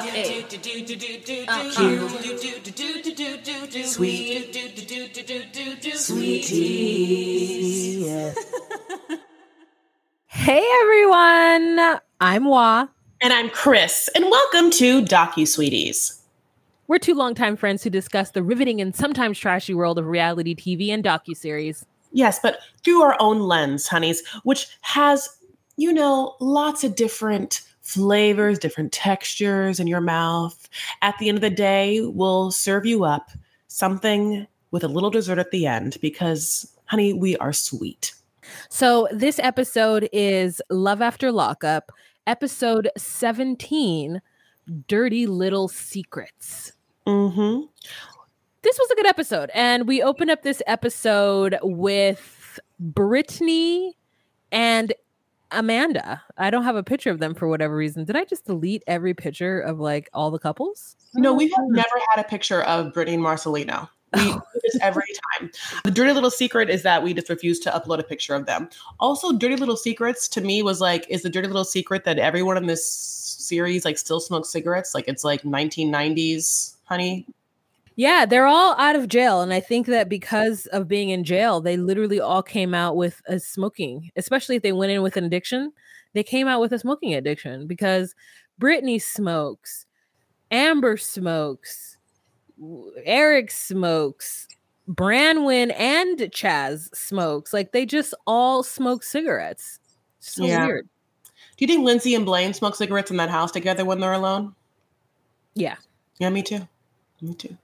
Uh-huh. Hey everyone, I'm Wa. And I'm Chris, and welcome to Docu Sweeties. We're two longtime friends who discuss the riveting and sometimes trashy world of reality TV and docu-series. Yes, but through our own lens, honeys, which has, you know, lots of different flavors, different textures in your mouth. At the end of the day, we'll serve you up something with a little dessert at the end because, honey, we are sweet. So, this episode is Love After Lockup, episode 17 Dirty Little Secrets. Mm-hmm. This was a good episode. And we open up this episode with Brittany and Amanda. I don't have a picture of them for whatever reason. Did I just delete every picture of like all the couples? No, oh, we have never had a picture of Brittany and Marcelino. We do this every time. The dirty little secret is that we just refuse to upload a picture of them. Also, dirty little secrets to me was like, is the dirty little secret that everyone in this series like still smokes cigarettes? Like it's like 1990s, honey. Yeah, they're all out of jail. And I think that because of being in jail, they literally all came out with a smoking, especially if they went in with an addiction. They came out with a smoking addiction because Brittany smokes, Amber smokes, Eric smokes, Branwen and Chaz smokes. Like they just all smoke cigarettes. So Yeah. weird. Do you think Lindsay and Blaine smoke cigarettes in that house together when they're alone? Yeah. Yeah, me too. Me too.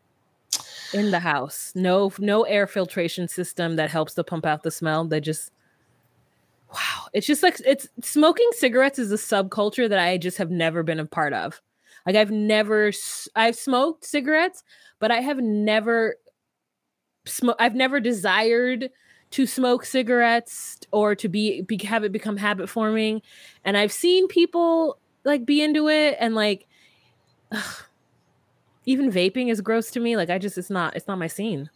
In the house. No no air filtration system that helps to pump out the smell. They just wow. It's just like it's smoking cigarettes is a subculture that I just have never been a part of. Like I've never I've smoked cigarettes, but I have never smoke I've never desired to smoke cigarettes or to be, be have it become habit forming. And I've seen people like be into it and like ugh, even vaping is gross to me. Like I just it's not it's not my scene.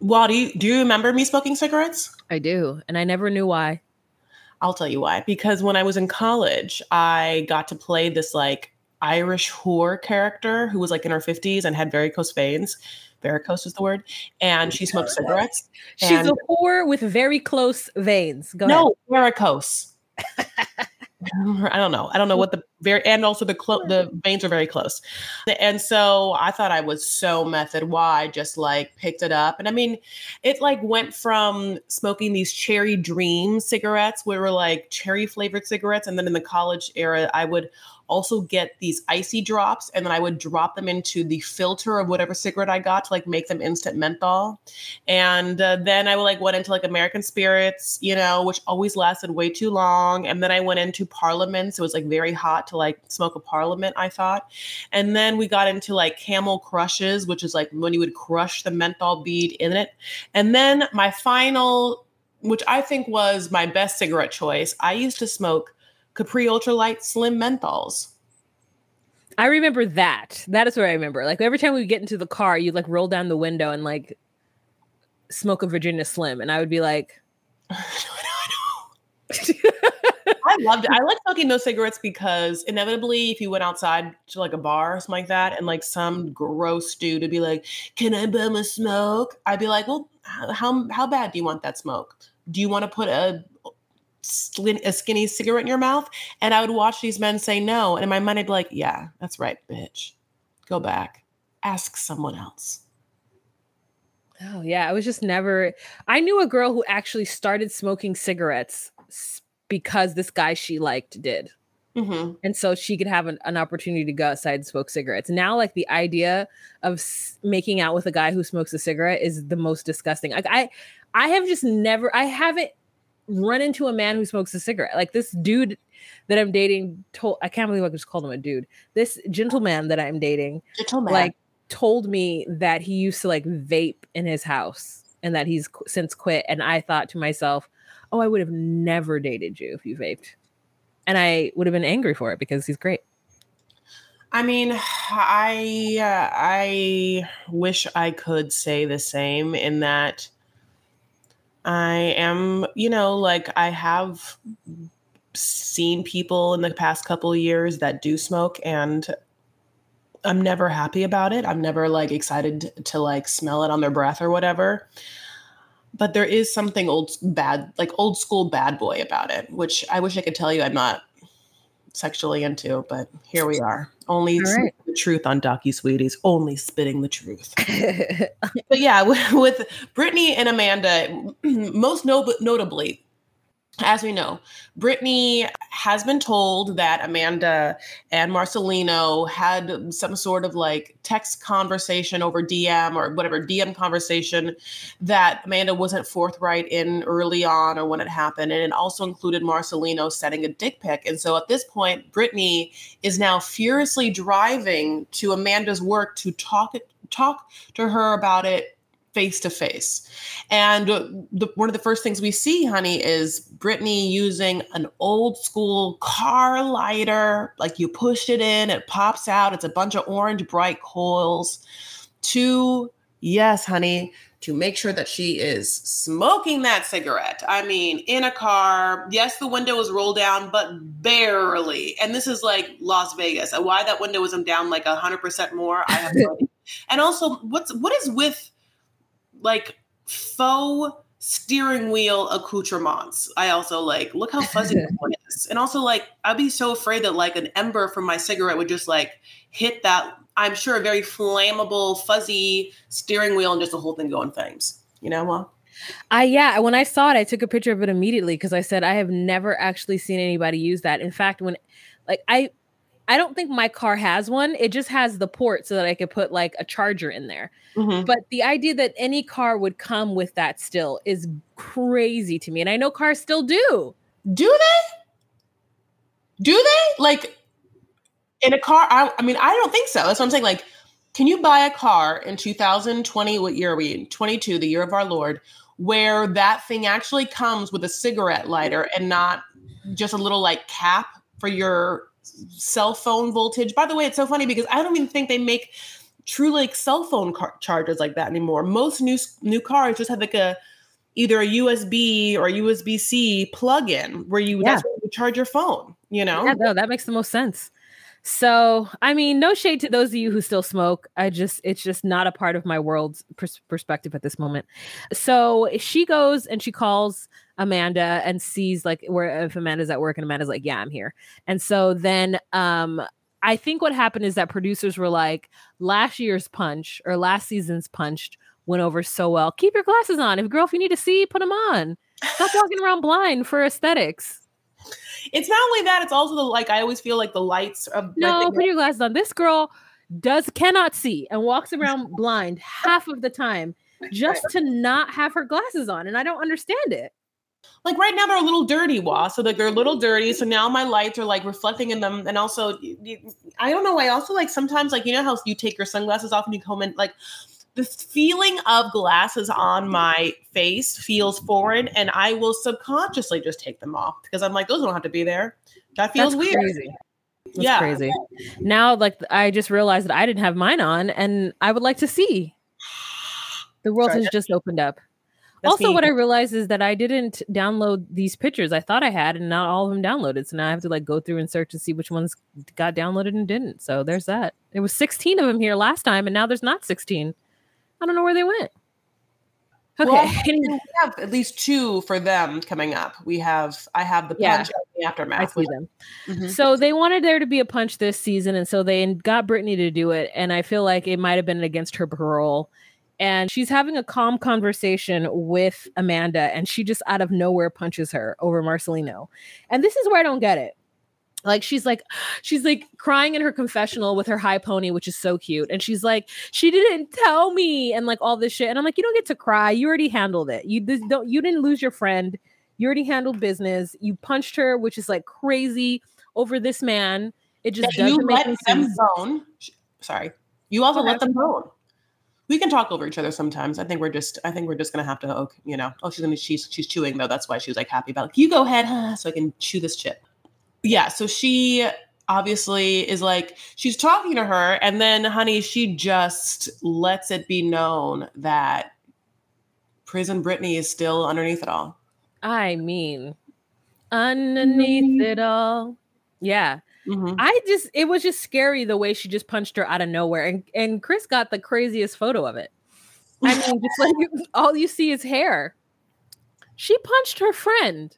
Well, do you do you remember me smoking cigarettes? I do, and I never knew why. I'll tell you why. Because when I was in college, I got to play this like Irish whore character who was like in her 50s and had varicose veins. Varicose is the word. And she smoked cigarettes. She's And- a whore with very close veins. Go ahead. no, varicose. I don't know. I don't know what the very and also the clo- the veins are very close. And so I thought I was so method. Why just like picked it up. And I mean, it like went from smoking these cherry dream cigarettes where were like cherry flavored cigarettes. And then in the college era, I would also get these icy drops and then I would drop them into the filter of whatever cigarette I got to like make them instant menthol. And uh, then I would like went into like American spirits, you know, which always lasted way too long. And then I went into Parliament. So It was like very hot to like smoke a parliament, I thought. And then we got into like camel crushes, which is like when you would crush the menthol bead in it. And then my final, which I think was my best cigarette choice, I used to smoke Capri Ultralight Slim Menthols. I remember that. That is what I remember. Like every time we would get into the car, you'd like roll down the window and like smoke a Virginia Slim, and I would be like, I loved it. I like smoking those cigarettes because inevitably, if you went outside to like a bar or something like that, and like some gross dude would be like, "Can I bum a smoke?" I'd be like, "Well, how how bad do you want that smoke? Do you want to put a skin, a skinny cigarette in your mouth?" And I would watch these men say no, and in my mind, I'd be like, "Yeah, that's right, bitch. Go back, ask someone else." oh yeah, I was just never. I knew a girl who actually started smoking cigarettes because this guy she liked did. hmm and so she could have an, an opportunity to go outside and smoke cigarettes. Now, like the idea of s- making out with a guy who smokes a cigarette is the most disgusting. Like I, I have just never, I haven't run into a man who smokes a cigarette. Like this dude that I'm dating told, I can't believe I just called him a dude. This gentleman that I'm dating, Gentleman. like, told me that he used to like vape in his house and that he's qu- since quit. And I thought to myself, oh, I would have never dated you if you vaped. And I would have been angry for it because he's great. I mean, I uh, I wish I could say the same in that I am, you know, like I have seen people in the past couple years that do smoke and I'm never happy about it. I'm never like excited to like smell it on their breath or whatever. But there is something old bad, like old school bad boy about it, which I wish I could tell you I'm not sexually into, but here we are. Only right. the truth on Docu Sweeties, only spitting the truth. but yeah, with, with Brittany and Amanda, most no- notably, as we know, Brittany has been told that Amanda and Marcelino had some sort of like text conversation over DM or whatever DM conversation that Amanda wasn't forthright in early on or when it happened. And it also included Marcelino sending a dick pic. And so at this point, Brittany is now furiously driving to Amanda's work to talk talk to her about it face to face. And the, one of the first things we see, honey, is Brittany using an old school car lighter. Like you push it in, it pops out. It's a bunch of orange bright coils. To, yes, honey, to make sure that she is smoking that cigarette. I mean, in a car. Yes, the window is rolled down, but barely. And this is like Las Vegas. Why that window isn't down like 100% more, I have no idea. And also, what's what is with like faux steering wheel accoutrements. I also like look how fuzzy this one is. And also like I'd be so afraid that like an ember from my cigarette would just like hit that I'm sure a very flammable, fuzzy steering wheel and just the whole thing go in flames. You know, well. I yeah, when I saw it, I took a picture of it immediately because I said I have never actually seen anybody use that. In fact, when like I I don't think my car has one. It just has the port so that I could put like a charger in there. Mm-hmm. But the idea that any car would come with that still is crazy to me. And I know cars still do. Do they? Do they? Like in a car? I, I mean, I don't think so. That's what I'm saying. Like, can you buy a car in 2020? What year are we in? 22, the year of our Lord, where that thing actually comes with a cigarette lighter and not just a little like cap for your cell phone voltage. By the way, it's so funny because I don't even think they make true like cell phone car- chargers like that anymore. Most new new cars just have like a either a USB or USB C plug-in where you, yeah. you charge your phone. You know, yeah, no, that makes the most sense. So, I mean, no shade to those of you who still smoke. I just, it's just not a part of my world's pers- perspective at this moment. So she goes and she calls Amanda and sees like where if Amanda's at work and Amanda's like, yeah, I'm here. And so then, um, I think what happened is that producers were like, last year's punch or last season's punched went over so well. Keep your glasses on. If girl, if you need to see, put them on. Stop walking around blind for aesthetics. It's not only that; it's also the like. I always feel like the lights. Of, no, put your glasses on. This girl does cannot see and walks around blind half of the time just to not have her glasses on, and I don't understand it. Like right now, they're a little dirty, Wa. So like they're a little dirty. So now my lights are like reflecting in them, and also, I don't know. I also like sometimes like you know how you take your sunglasses off and you come in like the feeling of glasses on my face feels foreign and I will subconsciously just take them off because I'm like, those don't have to be there. That feels That's weird. Crazy. That's yeah. crazy. Now, like, I just realized that I didn't have mine on and I would like to see. The world Sorry, has just opened up. Also, me. what I realized is that I didn't download these pictures. I thought I had, and not all of them downloaded. So now I have to like go through and search to see which ones got downloaded and didn't. So there's that. There was 16 of them here last time, and now there's not 16. I don't know where they went. Okay. Well, we have at least two for them coming up. We have I have the punch yeah, and the aftermath. I see them. Mm-hmm. So they wanted there to be a punch this season, and so they got Brittany to do it. And I feel like it might have been against her parole. And she's having a calm conversation with Amanda, and she just out of nowhere punches her over Marcelino. And this is where I don't get it. Like she's like she's like crying in her confessional with her high pony which is so cute and she's like she didn't tell me and like all this shit and i'm like you don't get to cry. You already handled it. You don't you didn't lose your friend. You already handled business. You punched her which is like crazy over this man. It just doesn't you make let them bone. Sorry. You also let them bone we can talk over each other sometimes. I think we're just, I think we're just gonna have to, oh, you know, oh, she's gonna, she's, she's chewing though. That's why she was like happy about, like, you go ahead, huh, so I can chew this chip yeah, so she obviously is like she's talking to her and then honey she just lets it be known that prison Brittany is still underneath it all. I mean, underneath it all. Yeah. Mm-hmm. I just it was just scary the way she just punched her out of nowhere. And and Chris got the craziest photo of it. I mean, just like all you see is hair. She punched her friend.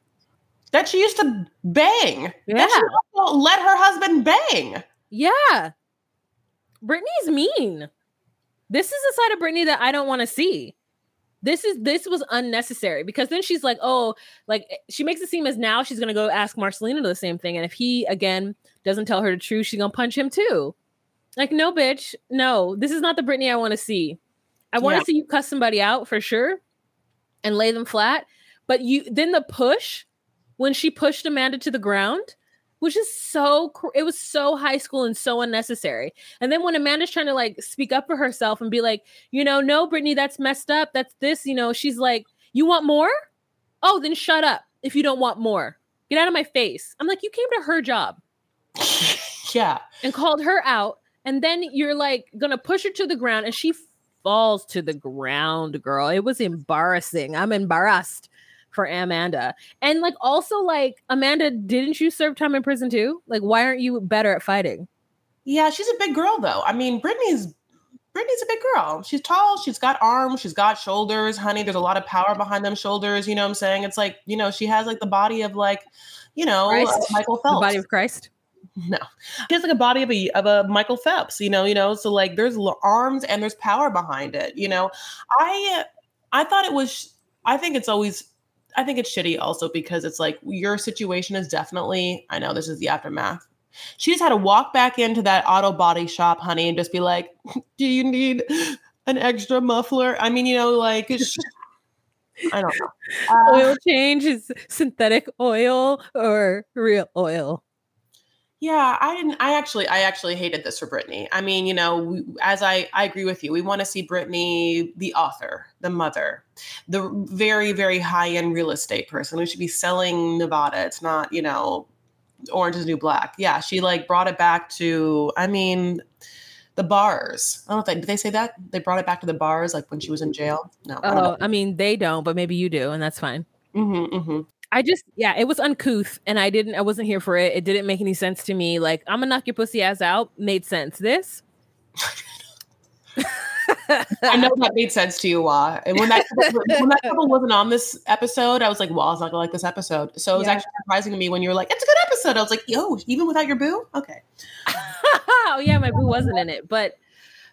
That she used to bang. Yeah. let her husband bang. Yeah. Brittany's mean. This is a side of Brittany that I don't want to see. This is this was unnecessary because then she's like, oh, like eh, she makes it seem as now she's gonna go ask Marcelino the same thing, and if he again doesn't tell her the truth, she's gonna punch him too. Like, no, bitch, no, this is not the Brittany I want to see. I want to yeah. see you cuss somebody out for sure and lay them flat, but you then the push when she pushed Amanda to the ground which is so it was so high school and so unnecessary. And then when Amanda's trying to like speak up for herself and be like, you know, no, Brittany, that's messed up. That's this, you know, she's like, you want more? Oh, then shut up if you don't want more. Get out of my face. I'm like, you came to her job. yeah. And called her out. And then you're like gonna push her to the ground and she falls to the ground, girl. It was embarrassing. I'm embarrassed for Amanda. And like also like Amanda, didn't you serve time in prison too? Like why aren't you better at fighting? Yeah, she's a big girl though. I mean, Brittany's Brittany's a big girl. She's tall, she's got arms, she's got shoulders, honey. There's a lot of power behind them shoulders. You know what I'm saying? It's like, you know, she has like the body of like, you know, uh, Michael Phelps. The body of Christ. No, she has like a body of a of a Michael Phelps. You know, you know. So like, there's arms and there's power behind it. You know, I I thought it was. I think it's always I think it's shitty also because it's like your situation is definitely, I know this is the aftermath. She just had to walk back into that auto body shop, honey, and just be like, Do you need an extra muffler? I mean, you know, like, I don't know. Uh, oil change is synthetic oil or real oil? Yeah, I didn't. I actually, I actually hated this for Brittany. I mean, you know, we, as I, I agree with you. We want to see Brittany, the author, the mother, the very, very high end real estate person who should be selling Nevada. It's not, you know, Orange is New Black. Yeah, she like brought it back to. I mean, the bars. I don't know if they did they say that they brought it back to the bars, like when she was in jail. No. Oh, I, I mean, they don't, but maybe you do, and that's fine. Mm-hmm, mm-hmm. I just, yeah, it was uncouth and I didn't, I wasn't here for it. It didn't make any sense to me. Like, I'm gonna knock your pussy ass out made sense. This, I know that made sense to you, Wah. And when that when that couple wasn't on this episode, I was like, "Wah's not gonna like this episode." So it was yeah. actually surprising to me when you were like, "It's a good episode." I was like, "Yo, even without your boo, okay." oh yeah, my boo wasn't in it, but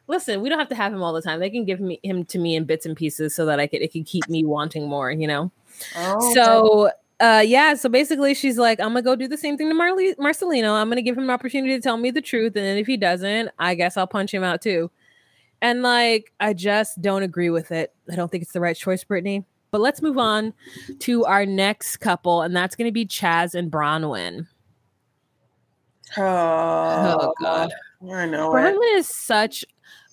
listen, we don't have to have him all the time. They can give me him to me in bits and pieces so that I could it can keep me wanting more. You know. Oh, so uh yeah so basically she's like i'm gonna go do the same thing to Marley- marcelino. I'm gonna give him an opportunity to tell me the truth and then if he doesn't i guess i'll punch him out too. And like i just don't agree with it. I don't think it's the right choice brittany. But let's move on to our next couple and that's gonna be chaz and branwen. Oh, oh god. I know branwen is such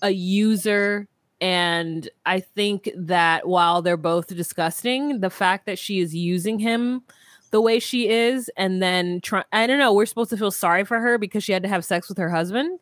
a user and I think that while they're both disgusting, the fact that she is using him the way she is, and then try I don't know, we're supposed to feel sorry for her because she had to have sex with her husband.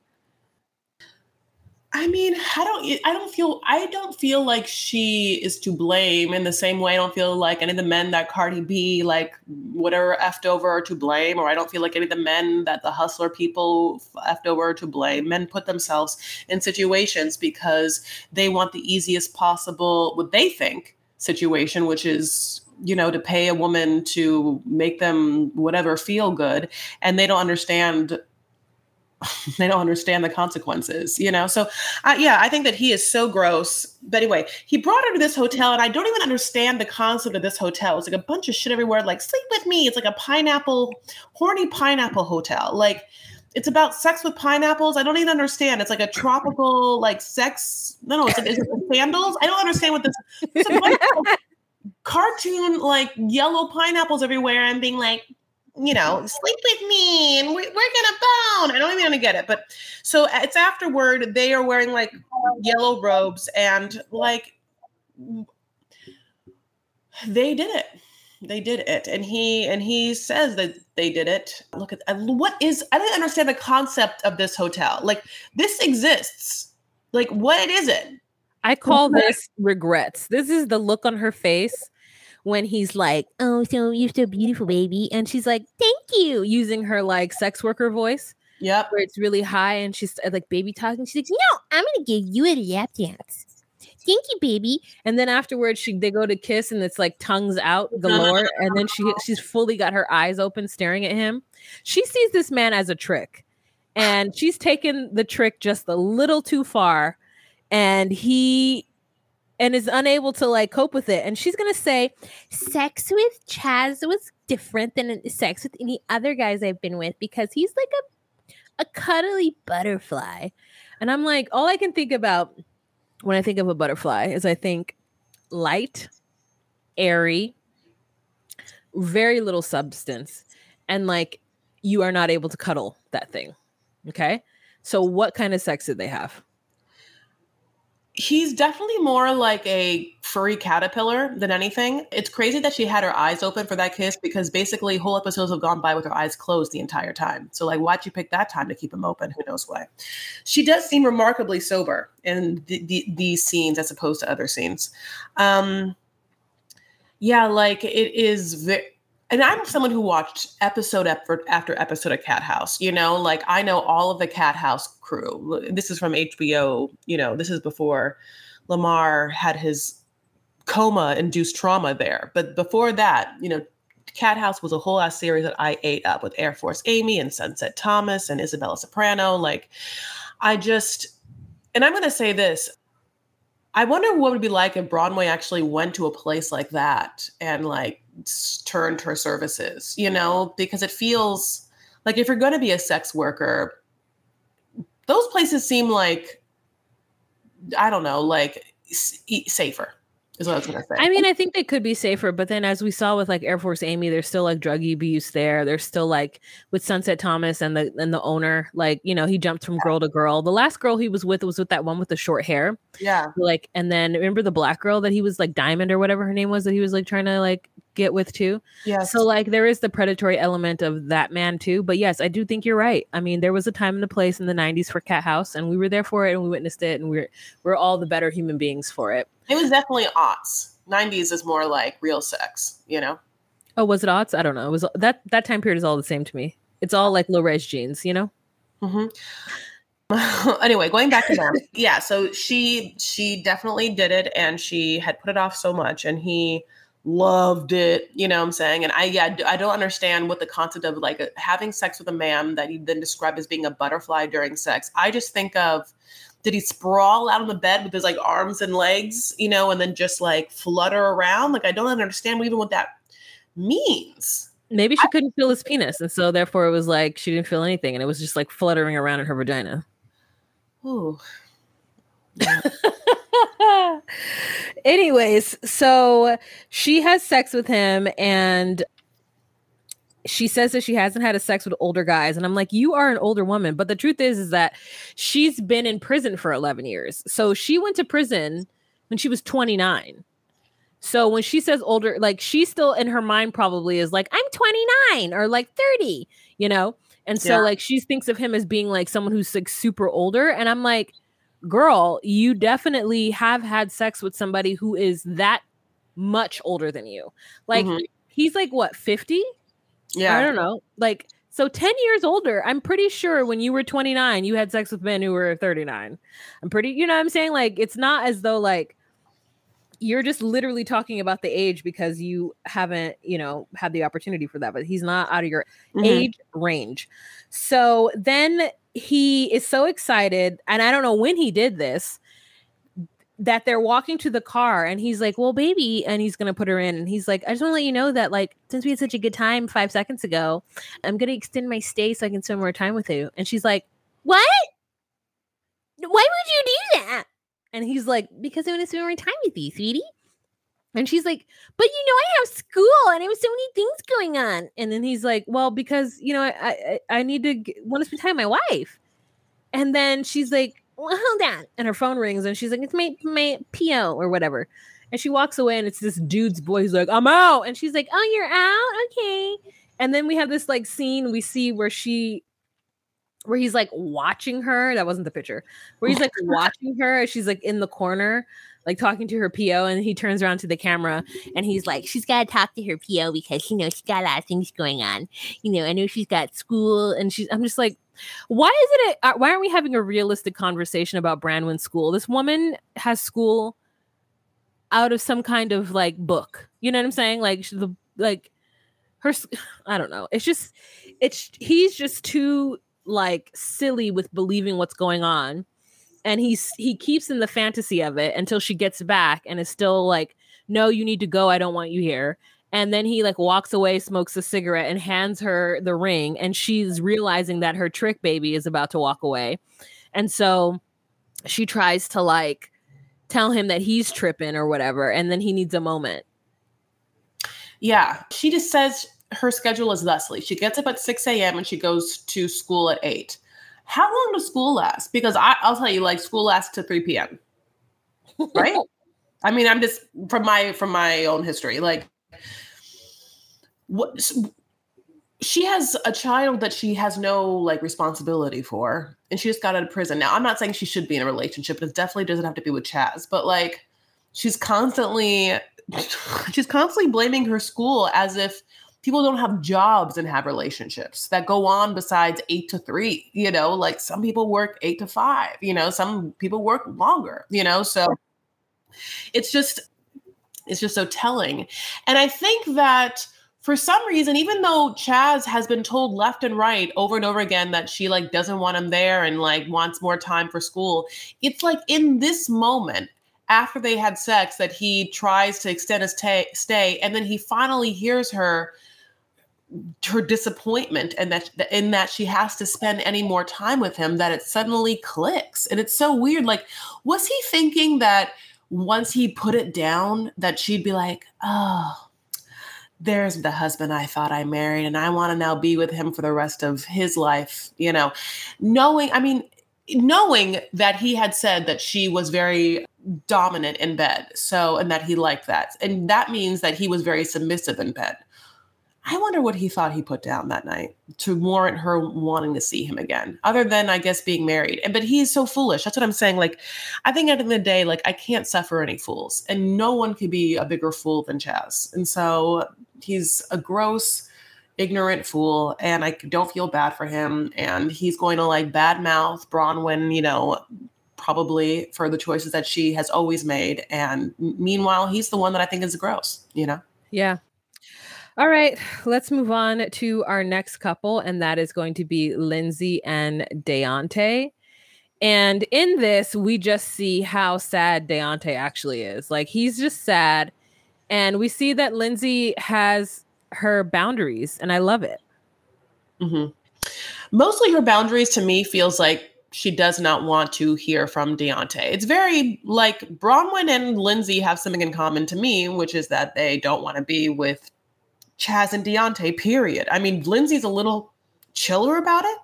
I mean, I don't I don't feel I don't feel like she is to blame in the same way I don't feel like any of the men that Cardi B like whatever effed over are to blame, or I don't feel like any of the men that the hustler people effed over are to blame. Men put themselves in situations because they want the easiest possible what they think situation, which is you know to pay a woman to make them whatever feel good and they don't understand they don't understand the consequences, you know? So, uh, yeah, I think that he is so gross. But anyway, he brought her to this hotel, and I don't even understand the concept of this hotel. It's like a bunch of shit everywhere, like, sleep with me. It's like a pineapple, horny pineapple hotel. Like, it's about sex with pineapples. I don't even understand. It's like a tropical, like, sex. No, no, it's, is it sandals? I don't understand what this. It's a cartoon, like, yellow pineapples everywhere, and being like, you know, sleep with me and we, are gonna bone. I don't even get it, but so uh, it's afterward. They are wearing like yellow robes and like they did it. They did it, and he and he says that they did it. Look at uh, what is I don't understand the concept of this hotel. Like this exists. Like what is it? I call this regrets. This is the look on her face when he's like, "Oh, so you're so beautiful, baby," and she's like, "Thank you," using her like sex worker voice. Yep. Where it's really high, and she's uh, like baby talking. She's like, "No, I'm gonna give you a lap dance." Thank you, baby. And then afterwards, she they go to kiss, and it's like tongues out galore. and then she she's fully got her eyes open, staring at him. She sees this man as a trick, and she's taken the trick just a little too far. And he and is unable to like cope with it. And she's gonna say, sex with Chaz was different than sex with any other guys I've been with because he's like a a cuddly butterfly. And I'm like, all I can think about when I think of a butterfly is I think light, airy, very little substance, and like you are not able to cuddle that thing. Okay. So what kind of sex did they have? He's definitely more like a furry caterpillar than anything. It's crazy that she had her eyes open for that kiss because basically whole episodes have gone by with her eyes closed the entire time. So like why'd you pick that time to keep them open? Who knows why? She does seem remarkably sober in the, the, these scenes as opposed to other scenes. Um yeah, like it is very and I'm someone who watched episode after, episode of Cathouse. You know, like I know all of the Cathouse crew. This is from HBO. You know, this is before Lamar had his coma induced trauma there. But before that, you know, Cat House was a whole ass series that I ate up with Air Force Amy and Sunset Thomas and Isabella Soprano. Like, I just, and I'm going to say this I wonder what it would be like if Broadway actually went to a place like that and like turned her services, you know, because it feels like if you're going to be a sex worker, those places seem like, I don't know, like safer is what I was gonna say. I mean, I think they could be safer, but then as we saw with like Air Force Amy, there's still like drug abuse there. There's still like with Sunset Thomas and the and the owner, like you know, he jumped from girl to girl. The last girl he was with was with that one with the short hair. Yeah. Like, and then remember the black girl that he was like Diamond or whatever her name was that he was like trying to like get with too. Yeah. So like there is the predatory element of that man too. But yes, I do think you're right. I mean, there was a time and a place in the 90s for Cathouse, and we were there for it and we witnessed it, and we're we're all the better human beings for it. It was definitely aughts. 90s is more like real sex, you know? Oh, was it aughts? I don't know. It was that that time period is all the same to me. It's all like low res jeans, you know? Mm-hmm. anyway, going back to that. yeah, so she she definitely did it and she had put it off so much and he loved it, you know what I'm saying? And I yeah, I don't understand what the concept of like uh, having sex with a man that he then described as being a butterfly during sex. I just think of did he sprawl out on the bed with his like arms and legs, you know, and then just like flutter around? Like I don't understand even what that means. Maybe she I, couldn't feel his penis, and so therefore it was like she didn't feel anything, and it was just like fluttering around in her vagina. Ooh. Anyways, so she has sex with him, and she says that she hasn't had a sex with older guys. And i'm like you are an older woman. But the truth is is that she's been in prison for 11 years. So she went to prison when she was 29 so when she says older like she still in her mind probably is like i'm 29 or like 30 you know? And so yeah. like she thinks of him as being like someone who's like super older. And i'm like girl you definitely have had sex with somebody who is that much older than you like mm-hmm. he's like what 50 yeah. I don't know. Like, so 10 years older, I'm pretty sure when you were 29, you had sex with men who were 39. I'm pretty, you know what I'm saying? Like, it's not as though, like, you're just literally talking about the age because you haven't, you know, had the opportunity for that, but he's not out of your mm-hmm. age range. So then he is so excited, and I don't know when he did this, that they're walking to the car and he's like, Well, baby, and he's gonna put her in. And he's like, I just want to let you know that, like, since we had such a good time five seconds ago, I'm gonna extend my stay so I can spend more time with you. And she's like, What? Why would you do that? And he's like, Because I want to spend more time with you, sweetie. And she's like, But you know, I have school and I have so many things going on. And then he's like, Well, because you know, I I, I need to want to spend time with my wife. And then she's like, well, hold on. And her phone rings and she's like, it's my, my PO or whatever. And she walks away and it's this dude's boy who's like, I'm out. And she's like, oh, you're out? Okay. And then we have this like scene we see where she where he's like watching her. That wasn't the picture. Where he's like watching her. As she's like in the corner, like talking to her PO, and he turns around to the camera and he's like, "She's got to talk to her PO because you know she's got a lot of things going on. You know, I know she's got school, and she's." I'm just like, why isn't it? Uh, why aren't we having a realistic conversation about Branwen's school? This woman has school out of some kind of like book. You know what I'm saying? Like the like her. I don't know. It's just it's he's just too like silly with believing what's going on and he's he keeps in the fantasy of it until she gets back and is still like no you need to go. I don't want you here. And then he like walks away smokes a cigarette and hands her the ring and she's realizing that her trick baby is about to walk away. And so she tries to like tell him that he's tripping or whatever and then he needs a moment. Yeah she just says her schedule is thusly. She gets up at 6 a.m and she goes to school at 8 how long does school last? Because I, I'll tell you, like school lasts to 3 p.m. Right? I mean, I'm just from my from my own history. Like what she has a child that she has no like responsibility for, and she just got out of prison. Now, I'm not saying she should be in a relationship. It definitely doesn't have to be with Chaz, but like she's constantly she's constantly blaming her school as if people don't have jobs and have relationships that go on besides eight to three you know like some people work eight to five you know some people work longer you know so it's just it's just so telling. And i think that for some reason even though chaz has been told left and right over and over again that she like doesn't want him there and like wants more time for school it's like in this moment after they had sex that he tries to extend his stay and then he finally hears her her disappointment and that in that she has to spend any more time with him that it suddenly clicks. And it's so weird. Like was he thinking that once he put it down that she'd be like oh there's the husband I thought I married and I want to now be with him for the rest of his life you know? Knowing I mean knowing that he had said that she was very dominant in bed so and that he liked that. And that means that he was very submissive in bed I wonder what he thought he put down that night to warrant her wanting to see him again, other than I guess being married. And But he is so foolish. That's what I'm saying. Like, I think at the end of the day, like I can't suffer any fools, and no one could be a bigger fool than Chaz. And so he's a gross, ignorant fool, and I don't feel bad for him. And he's going to like badmouth Branwen, you know, probably for the choices that she has always made. And meanwhile, he's the one that I think is gross. You know. Yeah, all right, let's move on to our next couple, and that is going to be Lindsay and Deontay. And in this, we just see how sad Deontay actually is. Like he's just sad, and we see that Lindsay has her boundaries, and I love it. Mm-hmm. Mostly, her boundaries to me feels like she does not want to hear from Deontay. It's very like Branwen and Lindsay have something in common to me, which is that they don't want to be with Chaz and Deontay, period. I mean, Lindsay's a little chiller about it.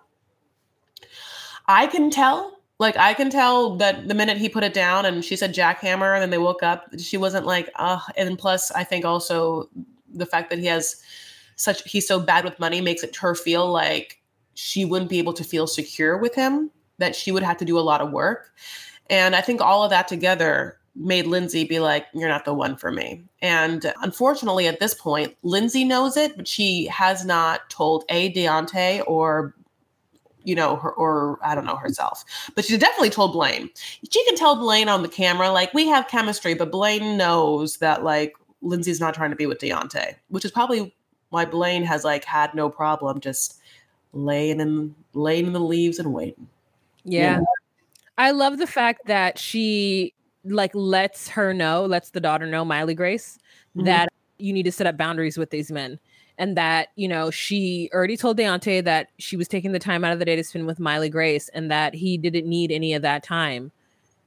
I can tell, like, I can tell that the minute he put it down and she said jackhammer and then they woke up, she wasn't like, uh, and plus, I think also the fact that he has such, he's so bad with money makes it her feel like she wouldn't be able to feel secure with him, that she would have to do a lot of work. And I think all of that together made Lindsay be like, You're not the one for me. And unfortunately, at this point, Lindsay knows it, but she has not told A. Deontay or you know, her, or I don't know herself, but she definitely told Blaine. She can tell Blaine on the camera, like, we have chemistry, but Blaine knows that, like, Lindsay's not trying to be with Deontay, which is probably why Blaine has, like, had no problem just laying in, laying in the leaves and waiting. Yeah. I love the fact that she like lets her know, lets the daughter know, Miley Grace, mm-hmm. that you need to set up boundaries with these men. And that, you know, she already told Deontay that she was taking the time out of the day to spend with Miley Grace and that he didn't need any of that time.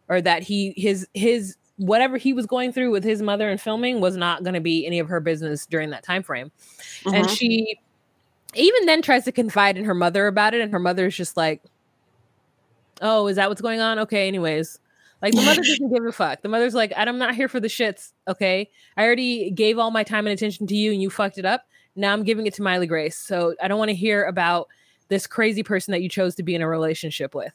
Or that he his his whatever he was going through with his mother and filming was not going to be any of her business during that time frame. Mm-hmm. And she even then tries to confide in her mother about it and her mother is just like oh is that what's going on okay anyways like the mother doesn't give a fuck. The mother's like, I'm not here for the shits. Okay. I already gave all my time and attention to you and you fucked it up. Now I'm giving it to Miley Grace. So I don't want to hear about this crazy person that you chose to be in a relationship with.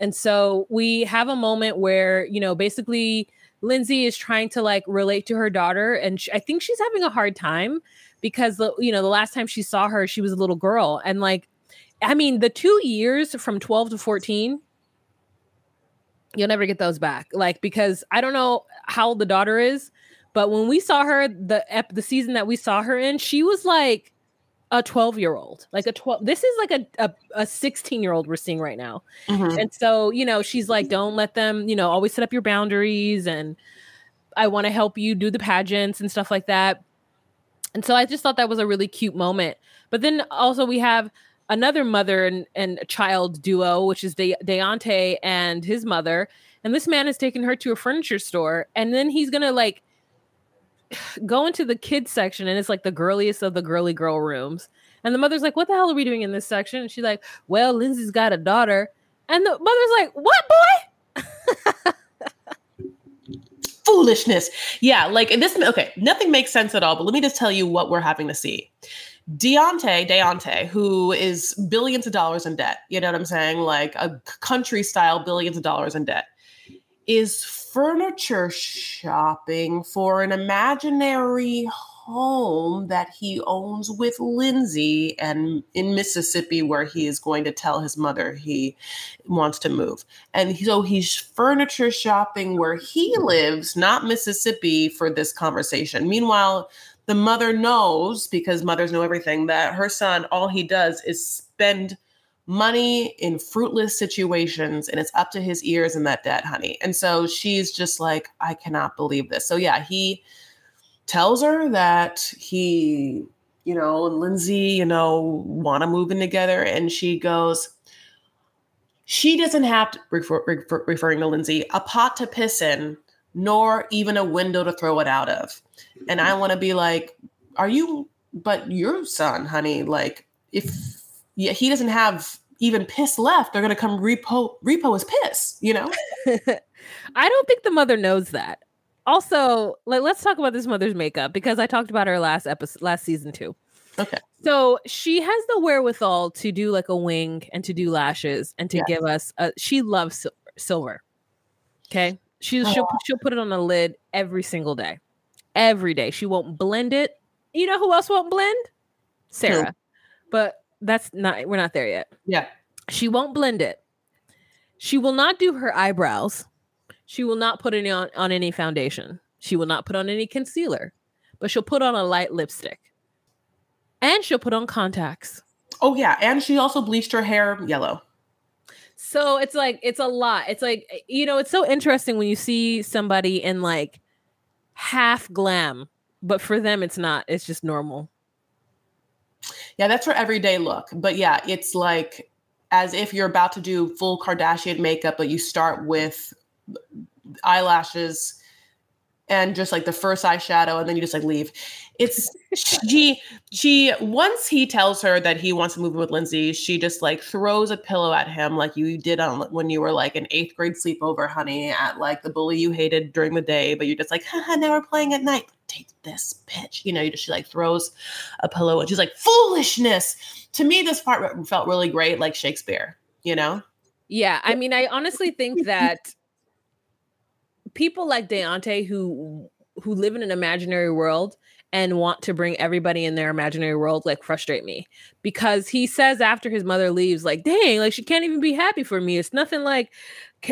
And so we have a moment where, you know, basically Lindsay is trying to like relate to her daughter and she, I think she's having a hard time because you know, the last time she saw her, she was a little girl and like I mean, the 2 years from 12 to 14 you'll never get those back. Like because I don't know how old the daughter is, but when we saw her the ep- the season that we saw her in, she was like a 12 year old like a 12 this is like a a 16 year old we're seeing right now mm-hmm. and so you know she's like don't let them you know always set up your boundaries and i want to help you do the pageants and stuff like that and so i just thought that was a really cute moment but then also we have another mother and, and child duo which is De- and his mother and this man has taken her to a furniture store and then he's gonna like go into the kids section and it's like the girliest of the girly girl rooms. And the mother's like, What the hell are we doing in this section? And she's like, Well, Lindsay's got a daughter. And the mother's like, What boy? Foolishness. Yeah, like this okay, nothing makes sense at all, but let me just tell you what we're having to see. Deontay, Deontay, who is billions of dollars in debt, you know what I'm saying? Like a country style billions of dollars in debt, is furniture shopping for an imaginary home that he owns with Lindsay and in Mississippi where he is going to tell his mother he wants to move. And so he's furniture shopping where he lives, not Mississippi for this conversation. Meanwhile, the mother knows because mothers know everything that her son all he does is spend money in fruitless situations and it's up to his ears in that debt, honey. And so she's just like, I cannot believe this. So yeah, he tells her that he, you know, and Lindsay, you know, want to move in together. And she goes, she doesn't have to, refer, refer, referring to Lindsay, a pot to piss in, nor even a window to throw it out of. And I want to be like, are you, but your son, honey, like, if yeah, he doesn't have even piss left, they're gonna come repo repo his piss, you know? I don't think the mother knows that. Also, let, let's talk about this mother's makeup because I talked about her last episode last season too. Okay. So she has the wherewithal to do like a wing and to do lashes and to yes. give us a she loves sil- silver. Okay. She, oh. she'll she'll put it on a lid every single day. Every day. She won't blend it. You know who else won't blend? Sarah. But that's not we're not there yet. Yeah. She won't blend it. She will not do her eyebrows. She will not put any on, on any foundation. She will not put on any concealer, but she'll put on a light lipstick. And she'll put on contacts. Oh yeah, and she also bleached her hair yellow. So it's like it's a lot. It's like eh, you know, it's so interesting when you see somebody in like half glam, but for them it's not. It's just normal. Yeah, that's her everyday look. But yeah, it's like as if you're about to do full Kardashian makeup, but you start with eyelashes and just like the first eyeshadow and then you just like leave it's she she once he tells her that he wants to move in with lindsay she just like throws a pillow at him like you did on when you were like an eighth grade sleepover honey at like the bully you hated during the day but you're just like haha now we're playing at night. Take this bitch. You know you just she like throws a pillow and she's like foolishness! To me this part felt really great like shakespeare you know? Yeah i mean i honestly think that people like Deontay who who live in an imaginary world and want to bring everybody in their imaginary world like frustrate me. Because he says after his mother leaves like dang like she can't even be happy for me. It's nothing like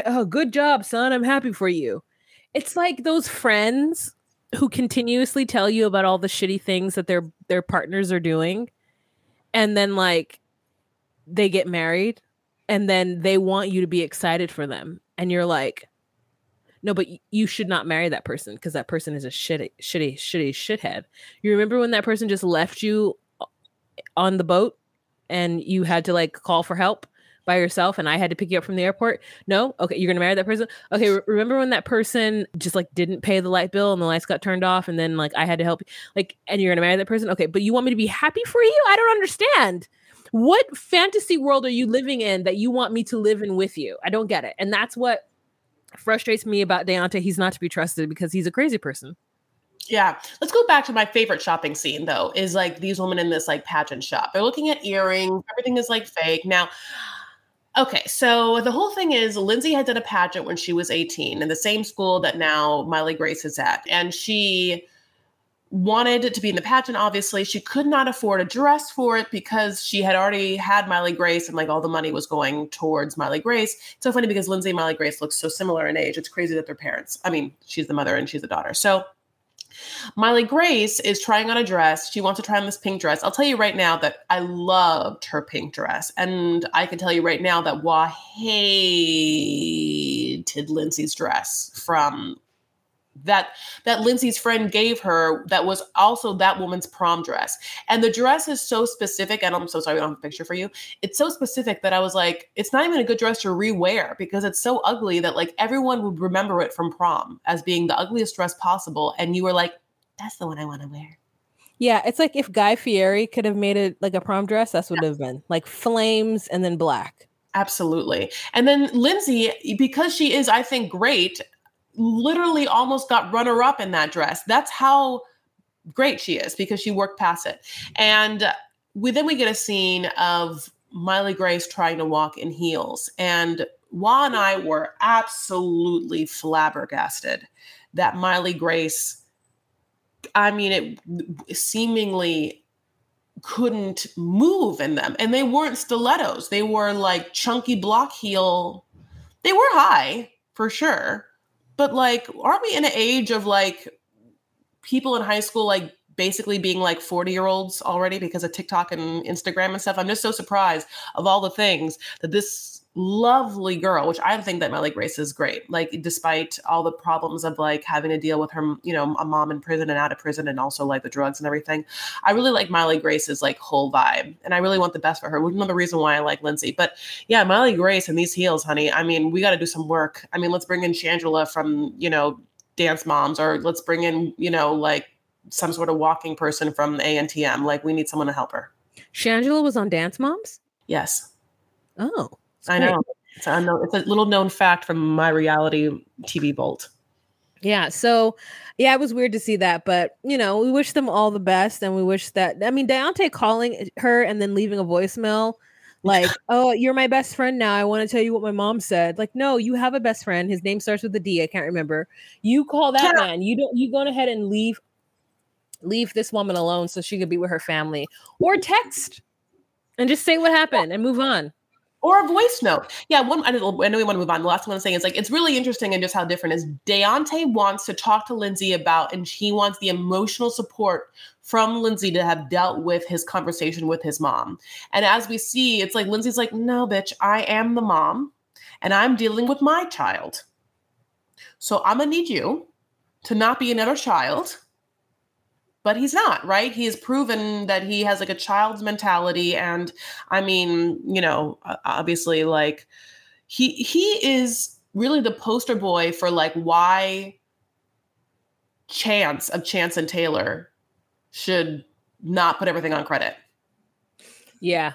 oh, good job son i'm happy for you. It's like those friends who continuously tell you about all the shitty things that their their partners are doing and then like they get married and then they want you to be excited for them. And you're like no, but you should not marry that person because that person is a shitty, shitty, shitty shithead. You remember when that person just left you on the boat and you had to like call for help by yourself and I had to pick you up from the airport? No? Okay, you're gonna marry that person? Okay, re- remember when that person just like didn't pay the light bill and the lights got turned off and then like I had to help you? Like, and you're gonna marry that person? Okay, but you want me to be happy for you? I don't understand. What fantasy world are you living in that you want me to live in with you? I don't get it. And that's what frustrates me about Deontay. He's not to be trusted because he's a crazy person. Yeah. Let's go back to my favorite shopping scene though, is like these women in this like pageant shop. They're looking at earrings, everything is like fake. Now, okay, so the whole thing is Lindsay had done a pageant when she was 18 in the same school that now Miley Grace is at. And she wanted to be in the pageant obviously she could not afford a dress for it because she had already had miley grace and like all the money was going towards miley grace it's so funny because lindsay and miley grace look so similar in age it's crazy that they're parents i mean she's the mother and she's the daughter so Miley Grace is trying on a dress. She wants to try on this pink dress. I'll tell you right now that I loved her pink dress. And I can tell you right now that Wah hated Lindsay's dress from that that Lindsay's friend gave her that was also that woman's prom dress. And the dress is so specific, and I'm so sorry I don't have a picture for you. It's so specific that I was like, it's not even a good dress to rewear because it's so ugly that like everyone would remember it from prom as being the ugliest dress possible. And you were like, that's the one I want to wear. Yeah, it's like if Guy Fieri could have made it like a prom dress, that's what it would have been. Like flames and then black. Absolutely. And then Lindsay, because she is, I think, great, literally almost got runner up in that dress. That's how great she is because she worked past it. And we then we get a scene of Miley Grace trying to walk in heels. And Wah and I were absolutely flabbergasted that Miley Grace I mean, it seemingly couldn't move in them. And they weren't stilettos, they were like chunky block heel. They were high for sure. But like, aren't we in an age of like people in high school, like basically being like 40 year olds already because of TikTok and Instagram and stuff? I'm just so surprised of all the things that this lovely girl, which I think that Miley Grace is great. Like, despite all the problems of like having to deal with her, you know, a mom in prison and out of prison, and also like the drugs and everything. I really like Miley Grace's like whole vibe, and I really want the best for her. Which is another reason why I like Lindsay. But yeah, Miley Grace and these heels, honey. I mean, we got to do some work. I mean, let's bring in Shangela from you know Dance Moms, or let's bring in you know like some sort of walking person from ANTM. Like, we need someone to help her. Shangela was on Dance Moms. Yes. Oh. I know. It's a, it's a little known fact from my reality TV vault. Yeah. So, yeah, it was weird to see that, but you know, we wish them all the best, and we wish that. I mean, Deontay calling her and then leaving a voicemail, like, "Oh, you're my best friend now. I want to tell you what my mom said." Like, no, you have a best friend. His name starts with a D. I can't remember. You call that yeah. man. You don't. You go ahead and leave, leave this woman alone so she could be with her family, or text, and just say what happened and move on or a voice note. Yeah, one. I know, we want to move on. The last one I'm saying is like it's really interesting and just how different is. Deontay wants to talk to Lindsay about, and he wants the emotional support from Lindsay to have dealt with his conversation with his mom. And as we see, it's like Lindsay's like, "No, bitch, I am the mom, and I'm dealing with my child. So I'm gonna need you to not be another child." But he's not right? He has proven that he has like a child's mentality and i mean you know obviously like he he is really the poster boy for like why chance of chance and taylor should not put everything on credit. Yeah.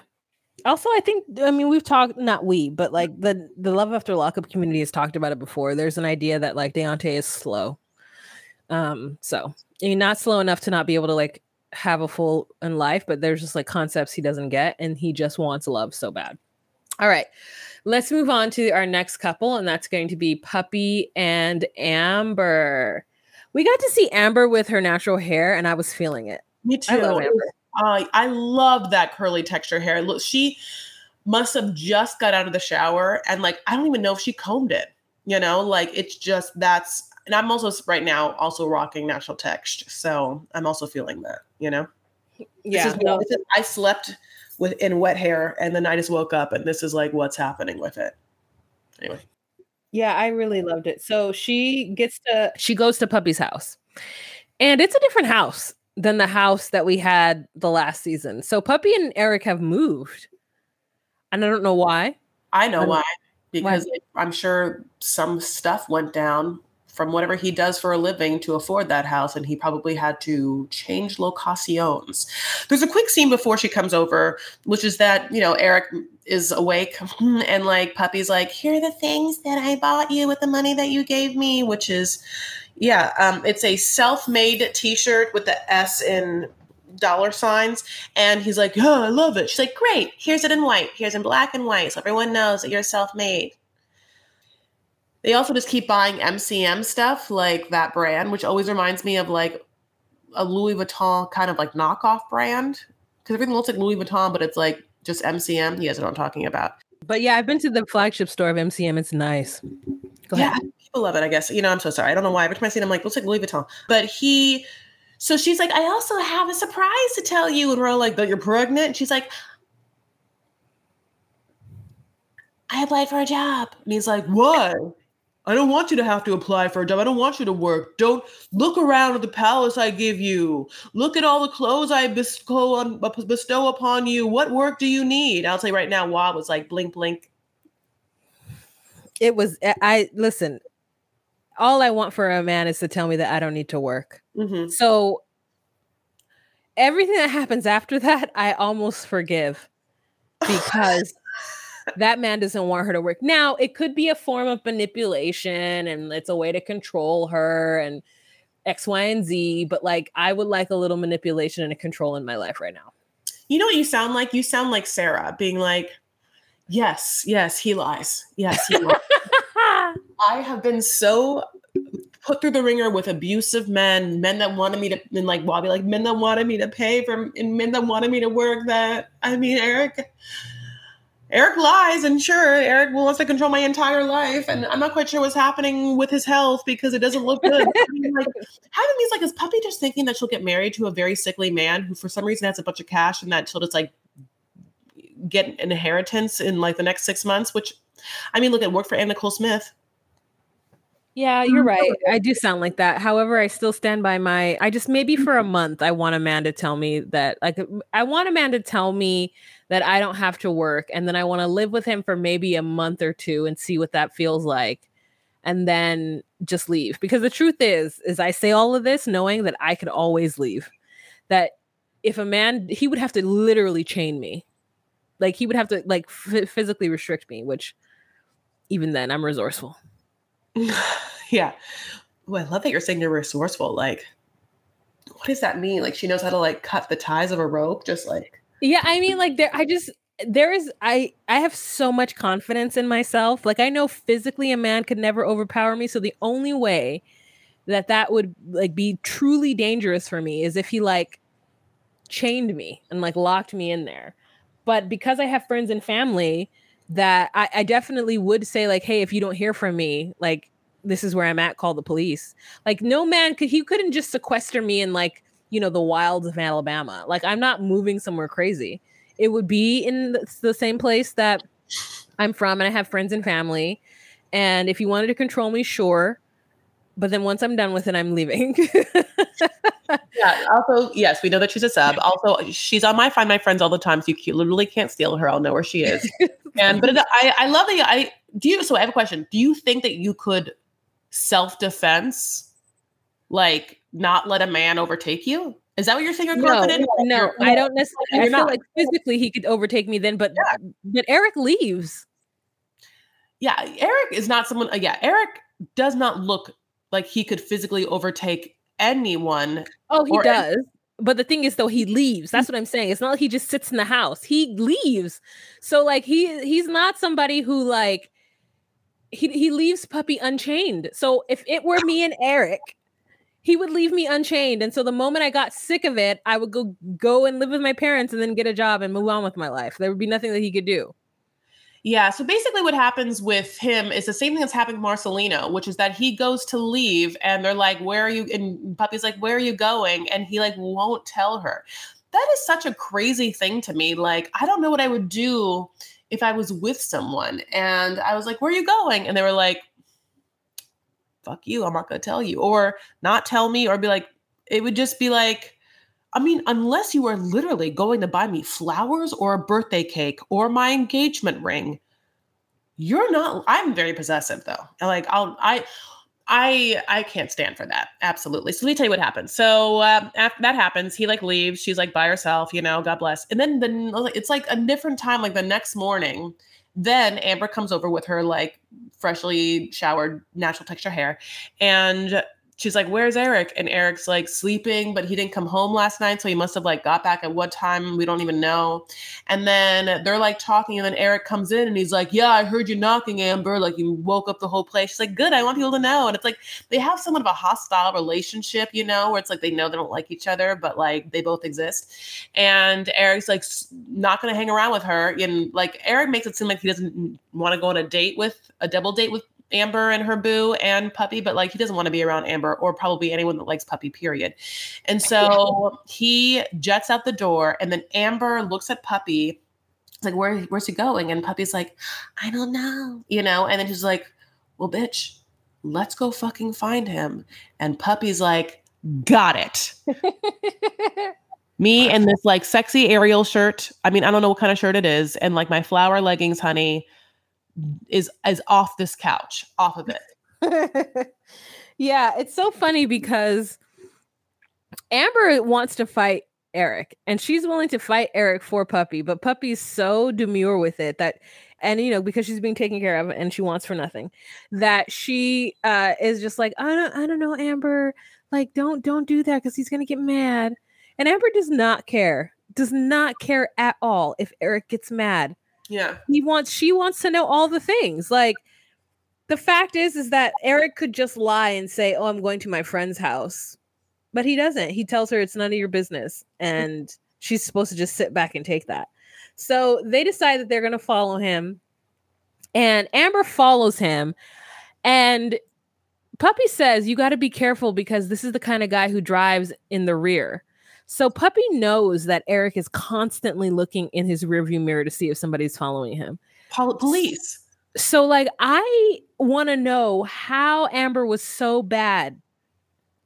Also i think i mean we've talked not we but like the the love after lockup community has talked about it before. There's an idea that like deontay is slow. Um so you're not slow enough to not be able to like have a full in life, but there's just like concepts he doesn't get and he just wants love so bad. All right. Let's move on to our next couple, and that's going to be Puppy and Amber. We got to see Amber with her natural hair, and I was feeling it. Me too. I love. Uh, I love that curly texture hair. Look, she must have just got out of the shower, and like I don't even know if she combed it. You know, like it's just that's and I'm also right now also rocking natural text, so I'm also feeling that, you know. Yeah, this is, no. this is, I slept with in wet hair, and then I just woke up, and this is like what's happening with it. Anyway. Yeah, I really loved it. So she gets to she goes to Puppy's house, and it's a different house than the house that we had the last season. So Puppy and Eric have moved, and I don't know why. I know why because why? I'm sure some stuff went down from whatever he does for a living to afford that house. And he probably had to change locations. There's a quick scene before she comes over, which is that, you know, Eric is awake and like Puppy's like, here are the things that I bought you with the money that you gave me, which is, yeah, um, it's a self-made t-shirt with the S in dollar signs. And he's like, oh, I love it. She's like, great. Here's it in white. Here's in black and white. So everyone knows that you're self-made. They also just keep buying MCM stuff, like that brand, which always reminds me of like a Louis Vuitton kind of like knockoff brand. Because everything looks like Louis Vuitton, but it's like just MCM. You guys know what I'm talking about. But yeah, I've been to the flagship store of MCM. It's nice. Go yeah, ahead. people love it, I guess. You know, I'm so sorry. I don't know why. Every time I see it, I'm like, looks like Louis Vuitton. But he, so she's like, I also have a surprise to tell you. And we're all like, that you're pregnant? And she's like, I applied for a job. And he's like, why? I don't want you to have to apply for a job. I don't want you to work. Don't look around at the palace I give you. Look at all the clothes I bestow, on, bestow upon you. What work do you need? I'll tell you right now, Wah was like blink, blink. It was, I listen, all I want for a man is to tell me that I don't need to work. Mm-hmm. So everything that happens after that, I almost forgive because that man doesn't want her to work. Now, it could be a form of manipulation and it's a way to control her and X, Y, and Z, but like I would like a little manipulation and a control in my life right now. You know what you sound like? You sound like Sarah being like, Yes, yes, he lies. Yes, he lies. I have been so put through the wringer with abusive men, men that wanted me to, and like Bobby, like men that wanted me to pay for, and men that wanted me to work. That I mean, Eric, Eric lies, and sure, Eric wants to control my entire life, and I'm not quite sure what's happening with his health because it doesn't look good. I mean, like having these, like, is Puppy just thinking that she'll get married to a very sickly man who, for some reason, has a bunch of cash, and that she'll just like get an inheritance in like the next six months? Which, I mean, look, at work for Anna Nicole Smith. Yeah, mm-hmm. you're right. I do sound like that. However, I still stand by my. I just maybe for a month, I want a man to tell me that, like, I want a man to tell me that I don't have to work. And then I want to live with him for maybe a month or two and see what that feels like. And then just leave. Because the truth is, is I say all of this knowing that I could always leave. That if a man, he would have to literally chain me. Like he would have to like f- physically restrict me, which even then I'm resourceful. yeah. Well, I love that you're saying you're resourceful. Like, what does that mean? Like she knows how to like cut the ties of a rope, just like yeah, I mean, like there, I just there is I I have so much confidence in myself. Like I know physically a man could never overpower me. So the only way that that would like be truly dangerous for me is if he like chained me and like locked me in there. But because I have friends and family that I, I definitely would say like, hey, if you don't hear from me, like this is where I'm at, call the police. Like no man could he couldn't just sequester me and like you know, the wilds of Alabama. Like I'm not moving somewhere crazy. It would be in the same place that I'm from and I have friends and family. And if you wanted to control me, sure. But then once I'm done with it, I'm leaving. yeah. Also, yes, we know that she's a sub. Also, she's on my Find My Friends all the time, so you literally can't steal her. I'll know where she is. and but I, I love that. I do you. So I have a question. Do you think that you could self defense, like not let a man overtake you? Is that what you're saying? You're confident? No, no I don't necessarily. I feel not. like physically he could overtake me then, but yeah. but Eric leaves. Yeah, Eric is not someone. Uh, yeah, Eric does not look like he could physically overtake anyone. Oh, he does. Any- but the thing is though he leaves that's what i'm saying it's not like he just sits in the house he leaves so like he he's not somebody who like he, he leaves puppy unchained so if it were me and eric he would leave me unchained. And so the moment I got sick of it, I would go go and live with my parents and then get a job and move on with my life. There would be nothing that he could do. Yeah. So basically, what happens with him is the same thing that's happening with Marcelino, which is that he goes to leave and they're like, Where are you? And Puppy's like, Where are you going? And he like won't tell her. That is such a crazy thing to me. Like, I don't know what I would do if I was with someone and I was like, Where are you going? And they were like, fuck you, I'm not going to tell you, or not tell me, or be like, it would just be like, I mean, unless you are literally going to buy me flowers or a birthday cake or my engagement ring, you're not. I'm very possessive though. Like I'll, I, I I can't stand for that. Absolutely. So let me tell you what happens. So uh, after that happens, he like leaves. She's like by herself, you know. God bless. And then the it's like a different time. Like the next morning, then Amber comes over with her like freshly showered, natural texture hair, and she's like, "Where's Eric?" And Eric's like sleeping, but he didn't come home last night, so he must have like got back at what time we don't even know. And then they're like talking, and then Eric comes in and he's like, "Yeah, I heard you knocking, Amber. Like you woke up the whole place." She's like, "Good, I want people to know." And it's like they have somewhat of a hostile relationship, you know, where it's like they know they don't like each other, but like they both exist. And Eric's like not gonna hang around with her, and like Eric makes it seem like he doesn't want to go on a date with a double date with Amber and her boo and Puppy, but like he doesn't want to be around Amber or probably anyone that likes Puppy, period. And so he jets out the door, and then Amber looks at Puppy, It's like, Where, where's he going? And Puppy's like, I don't know, you know, and then she's like, Well, bitch, let's go fucking find him. And Puppy's like, Got it. Me and this like sexy Ariel shirt. I mean, I don't know what kind of shirt it is, and like my flower leggings, honey is is off this couch, off of it. yeah, it's so funny because Amber wants to fight Eric and she's willing to fight Eric for Puppy, but Puppy's so demure with it that and you know because she's being taken care of and she wants for nothing that she uh is just like I don't I don't know Amber like don't don't do that cuz he's going to get mad. And Amber does not care. Does not care at all if Eric gets mad yeah. He wants she wants to know all the things. Like the fact is is that Eric could just lie and say, "Oh, I'm going to my friend's house." But he doesn't. He tells her it's none of your business and she's supposed to just sit back and take that. So they decide that they're going to follow him. And Amber follows him and Puppy says, You got to be careful because this is the kind of guy who drives in the rear. So Puppy knows that Eric is constantly looking in his rearview mirror to see if somebody's following him. Police. So like I want to know how Amber was so bad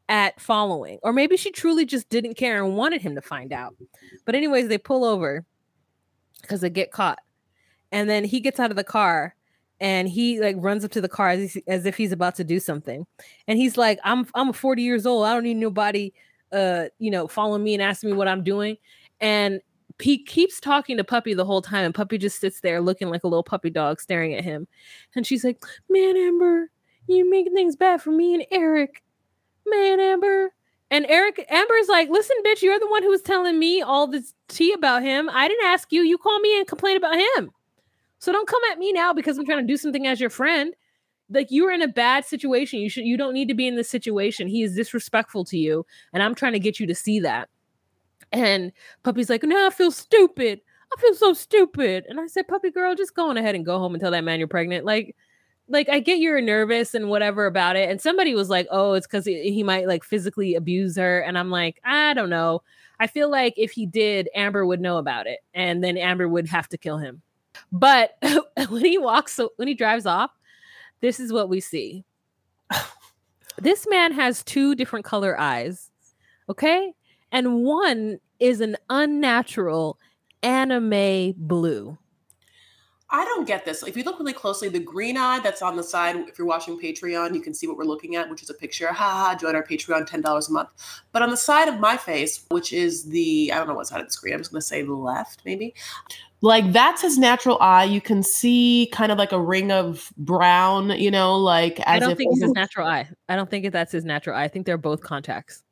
at following or maybe she truly just didn't care and wanted him to find out. But anyways, they pull over cuz they get caught. And then he gets out of the car and he like runs up to the car as, as if he's about to do something. And he's like, "I'm I'm 40 years old. I don't need nobody uh, you know, following me and asking me what I'm doing. And he keeps talking to Puppy the whole time, and Puppy just sits there looking like a little puppy dog staring at him. And she's like, Man, Amber, you making things bad for me and Eric. Man, Amber. And Eric, Amber's like, Listen, bitch, you're the one who was telling me all this tea about him. I didn't ask you. You call me and complain about him. So don't come at me now because I'm trying to do something as your friend like you are in a bad situation. You should you don't need to be in this situation. He is disrespectful to you, and I'm trying to get you to see that. And Puppy's like, no, I feel stupid. I feel so stupid. And I said, Puppy girl, just go on ahead and go home and tell that man you're pregnant. Like, like I get you're nervous and whatever about it. And somebody was like, oh, it's because he, he might like physically abuse her. And I'm like, I don't know. I feel like if he did, Amber would know about it, and then Amber would have to kill him. But when he walks, when he drives off, this is what we see. this man has two different color eyes. Okay? And one is an unnatural anime blue. I don't get this. If you look really closely, the green eye that's on the side, if you're watching Patreon, you can see what we're looking at, which is a picture. Ha ha, join our Patreon, $10 a month. But on the side of my face, which is the, I don't know what side of the screen, I'm just going to say the left, maybe. Like that's his natural eye. You can see kind of like a ring of brown, you know, like I don't think it's his natural eye. I don't think that's his natural eye. I think they're both contacts.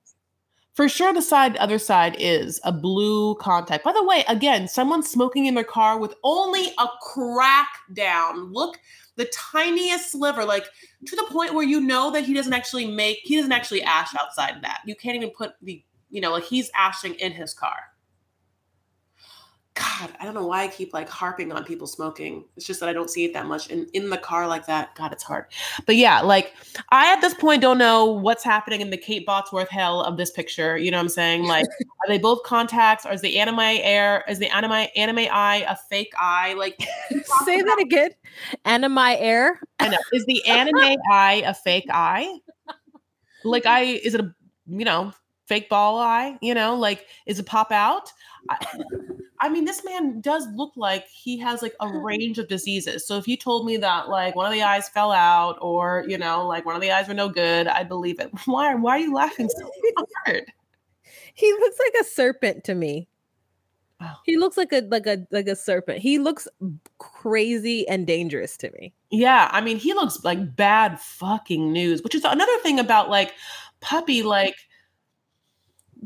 For sure, the side other side is a blue contact. By the way, again, someone smoking in their car with only a crack down. Look, the tiniest sliver, like to the point where you know that he doesn't actually make he doesn't actually ash outside that. You can't even put the you know like he's ashing in his car. God, I don't know why I keep like harping on people smoking. It's just that I don't see it that much in, in the car like that. God, it's hard. But yeah, like I at this point don't know what's happening in the Kate Bosworth hell of this picture. You know what I'm saying? Like, are they both contacts? Or is the anime air is the anime anime eye a fake eye? Like say that again. Anime air. I know. Is the anime eye a fake eye? Like I is it a you know fake ball eye? You know, like is it pop out? I, I mean, this man does look like he has like a hmm. range of diseases. So if you told me that like one of the eyes fell out or you know like one of the eyes were no good, I'd believe it. Why? Why are you laughing so hard? He looks like a serpent to me. Oh. He looks like a like a like a serpent. He looks crazy and dangerous to me. Yeah, I mean, he looks like bad fucking news, which is another thing about like puppy like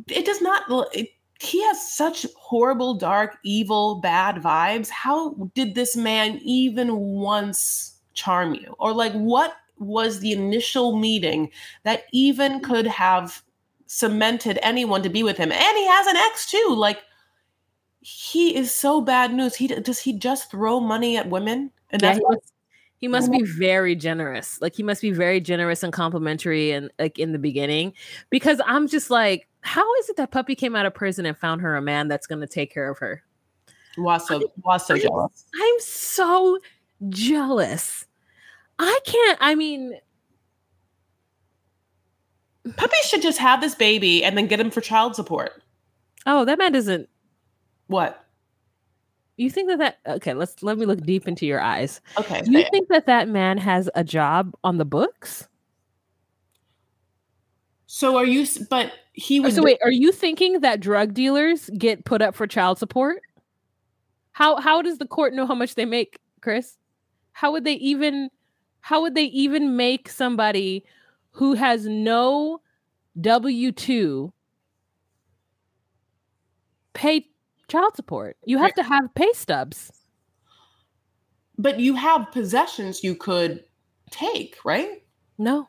it does not it, he has such horrible dark evil bad vibes. How did this man even once charm you? Or like what was the initial meeting that even could have cemented anyone to be with him? And he has an ex too. Like he is so bad news. He does he just throw money at women? And yeah, that's he must, he must be very generous. Like he must be very generous and complimentary and like in the beginning. Because i'm just like how is it that puppy came out of prison and found her a man that's going to take care of her? Was so was so jealous. I'm so jealous. I can't. I mean, puppy should just have this baby and then get him for child support. Oh, that man doesn't. What? You think that that okay? Let's let me look deep into your eyes. Okay. You think that that man has a job on the books? So are you? But he oh, was. So wait, are you thinking that drug dealers get put up for child support? How how does the court know how much they make, Chris? How would they even? How would they even make somebody who has no W two pay child support? You have to have pay stubs. But you have possessions you could take, right? No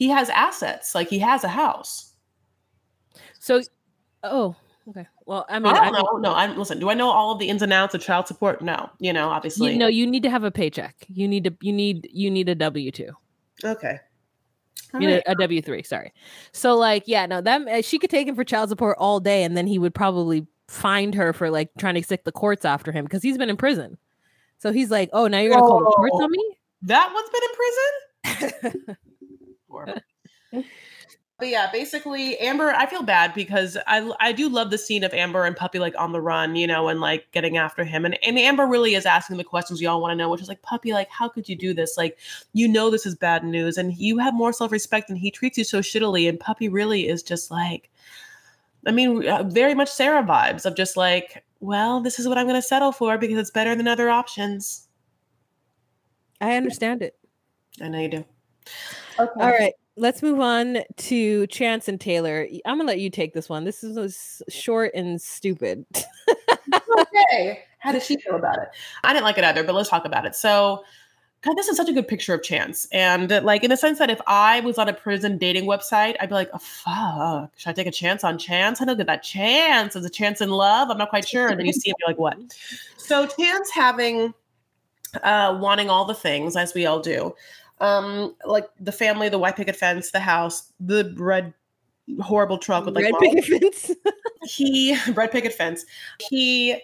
he has assets. Like he has a house. So, oh, okay. Well, I mean, I don't I know. No, I'm listen. Do I know all of the ins and outs of child support? No. You know, obviously. You, no, you need to have a paycheck. You need to. You need. You need a W two. Okay. you right. a W three. Sorry. So, like, yeah, no, that uh, she could take him for child support all day, and then he would probably find her for like trying to stick the courts after him because he's been in prison. So he's like, "Oh, now you're gonna oh, call the courts on me?" That one's been in prison. But yeah, basically, Amber, I feel bad because I I do love the scene of Amber and Puppy like on the run, you know, and like getting after him. And, and Amber really is asking the questions we all want to know, which is like, Puppy, like, how could you do this? Like, you know, this is bad news, and you have more self respect, and he treats you so shittily. And Puppy really is just like, I mean, uh, very much Sarah vibes of just like, well, this is what I'm going to settle for because it's better than other options. I understand it. I know you do. Okay. All right let's move on to Chance and Taylor. I'm gonna let you take this one. This is short and stupid. okay. How did she feel about it? I didn't like it either, but let's talk about it. So, God, this is such a good picture of Chance. And like in the sense that if I was on a prison dating website, I'd be like, oh fuck, should I take a chance on Chance? I don't get that chance. Is a chance in love? I'm not quite sure. And then you see him, you're like, what? So Chance having uh wanting all the things, as we all do um, like the family, the white picket fence, the house, the red horrible truck with like red picket fence. he red picket fence. He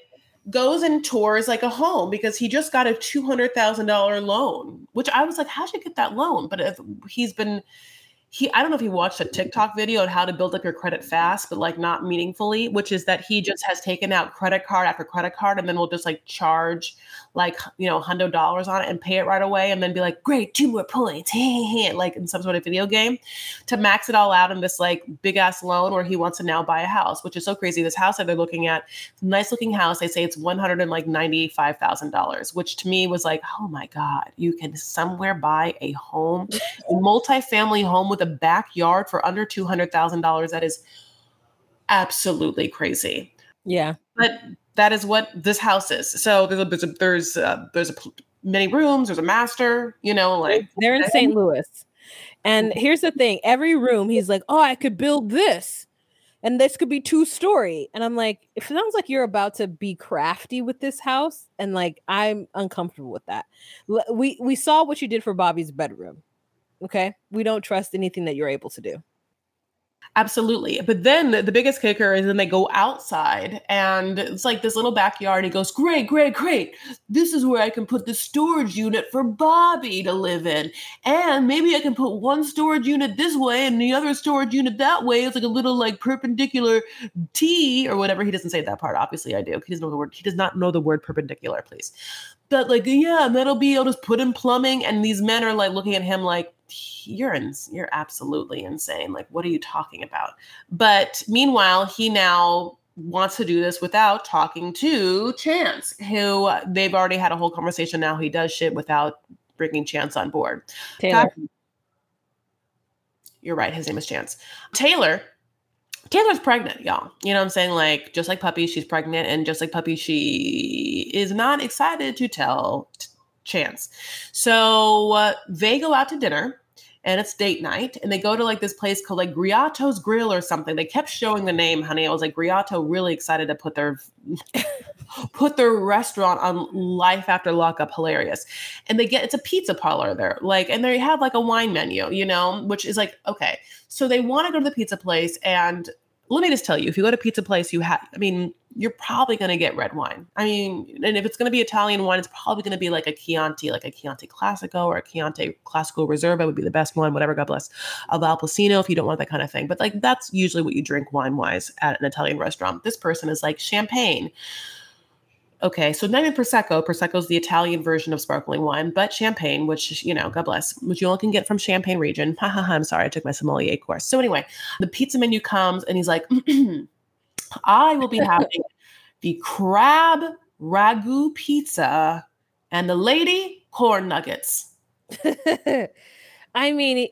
goes and tours like a home because he just got a two hundred thousand dollar loan, which I was like, how should you get that loan? But if he's been he I don't know if he watched a TikTok video on how to build up your credit fast, but like not meaningfully, which is that he just has taken out credit card after credit card and then will just like charge like you know hundred dollars on it and pay it right away and then be like, great, two more points, like in some sort of video game, to max it all out in this like big ass loan where he wants to now buy a house, which is so crazy. This house that they're looking at, nice looking house. They say it's one hundred and like ninety five thousand dollars, which to me was like, oh my god, you can somewhere buy a home, a multi-family home with a backyard for under two hundred thousand dollars. That is absolutely crazy. Yeah, but that is what this house is. So there's a, there's a, there's a, there's a many rooms. There's a master. You know, like they're in St. Louis. And mm-hmm. here's the thing: every room, he's like, "Oh, I could build this, and this could be two story." And I'm like, "It sounds like you're about to be crafty with this house," and like I'm uncomfortable with that. We we saw what you did for Bobby's bedroom. Okay, we don't trust anything that you're able to do. Absolutely. But then the biggest kicker is then they go outside and it's like this little backyard. He goes, Great, great, great. This is where I can put the storage unit for Bobby to live in. And maybe I can put one storage unit this way and the other storage unit that way. It's like a little like perpendicular T or whatever. He doesn't say that part. Obviously, I do. He doesn't know the word. He does not know the word perpendicular, please. But like, yeah, that'll be, I'll just put in plumbing. And these men are like looking at him like, you're in, you're absolutely insane. Like, what are you talking about? But meanwhile, he now wants to do this without talking to Chance, who they've already had a whole conversation. Now he does shit without bringing Chance on board. Taylor. You're right. His name is Chance. Taylor. Taylor's pregnant, y'all. You know what I'm saying? Like, just like Puppy, she's pregnant. And just like Puppy, she is not excited to tell chance. So uh, they go out to dinner and it's date night and they go to like this place called like Griato's Grill or something. They kept showing the name, honey. I was like, Griato really excited to put their put their restaurant on life after lockup hilarious. And they get it's a pizza parlor there. Like, and they have like a wine menu, you know, which is like, okay. So they want to go to the pizza place and let me just tell you, if you go to pizza place, you have, I mean, you're probably going to get red wine. I mean, and if it's going to be Italian wine, it's probably going to be like a Chianti, like a Chianti Classico or a Chianti Classico Reserva would be the best one, whatever, God bless. A Valplicino if you don't want that kind of thing. But like, that's usually what you drink wine wise at an Italian restaurant. This person is like champagne. Okay, so not even prosecco. Prosecco is the Italian version of sparkling wine, but champagne, which you know, God bless, which you only can get from Champagne region. Ha ha ha! I'm sorry, I took my sommelier course. So anyway, the pizza menu comes, and he's like, "I will be having the crab ragu pizza, and the lady corn nuggets." I mean,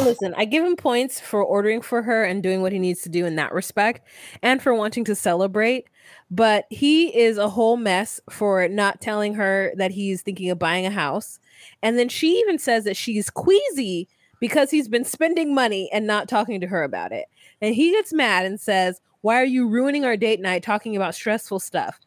listen, I give him points for ordering for her and doing what he needs to do in that respect, and for wanting to celebrate but he is a whole mess for not telling her that he's thinking of buying a house. And then she even says that she's queasy because he's been spending money and not talking to her about it. And he gets mad and says, Why are you ruining our date night talking about stressful stuff?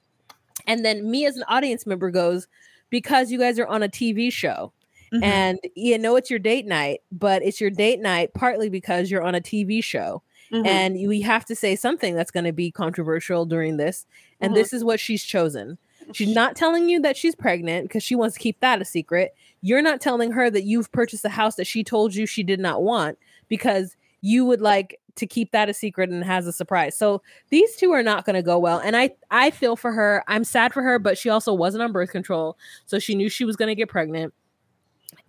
And then me as an audience member goes, Because you guys are on a TV show. Mm-hmm. And you know it's your date night, but it's your date night partly because you're on a TV show. Mm-hmm. And we have to say something that's going to be controversial during this. And mm-hmm. this is what she's chosen. She's not telling you that she's pregnant because she wants to keep that a secret. You're not telling her that you've purchased a house that she told you she did not want because you would like to keep that a secret and has a surprise. So these two are not going to go well. And I I feel for her. I'm sad for her, but she also wasn't on birth control, so she knew she was going to get pregnant.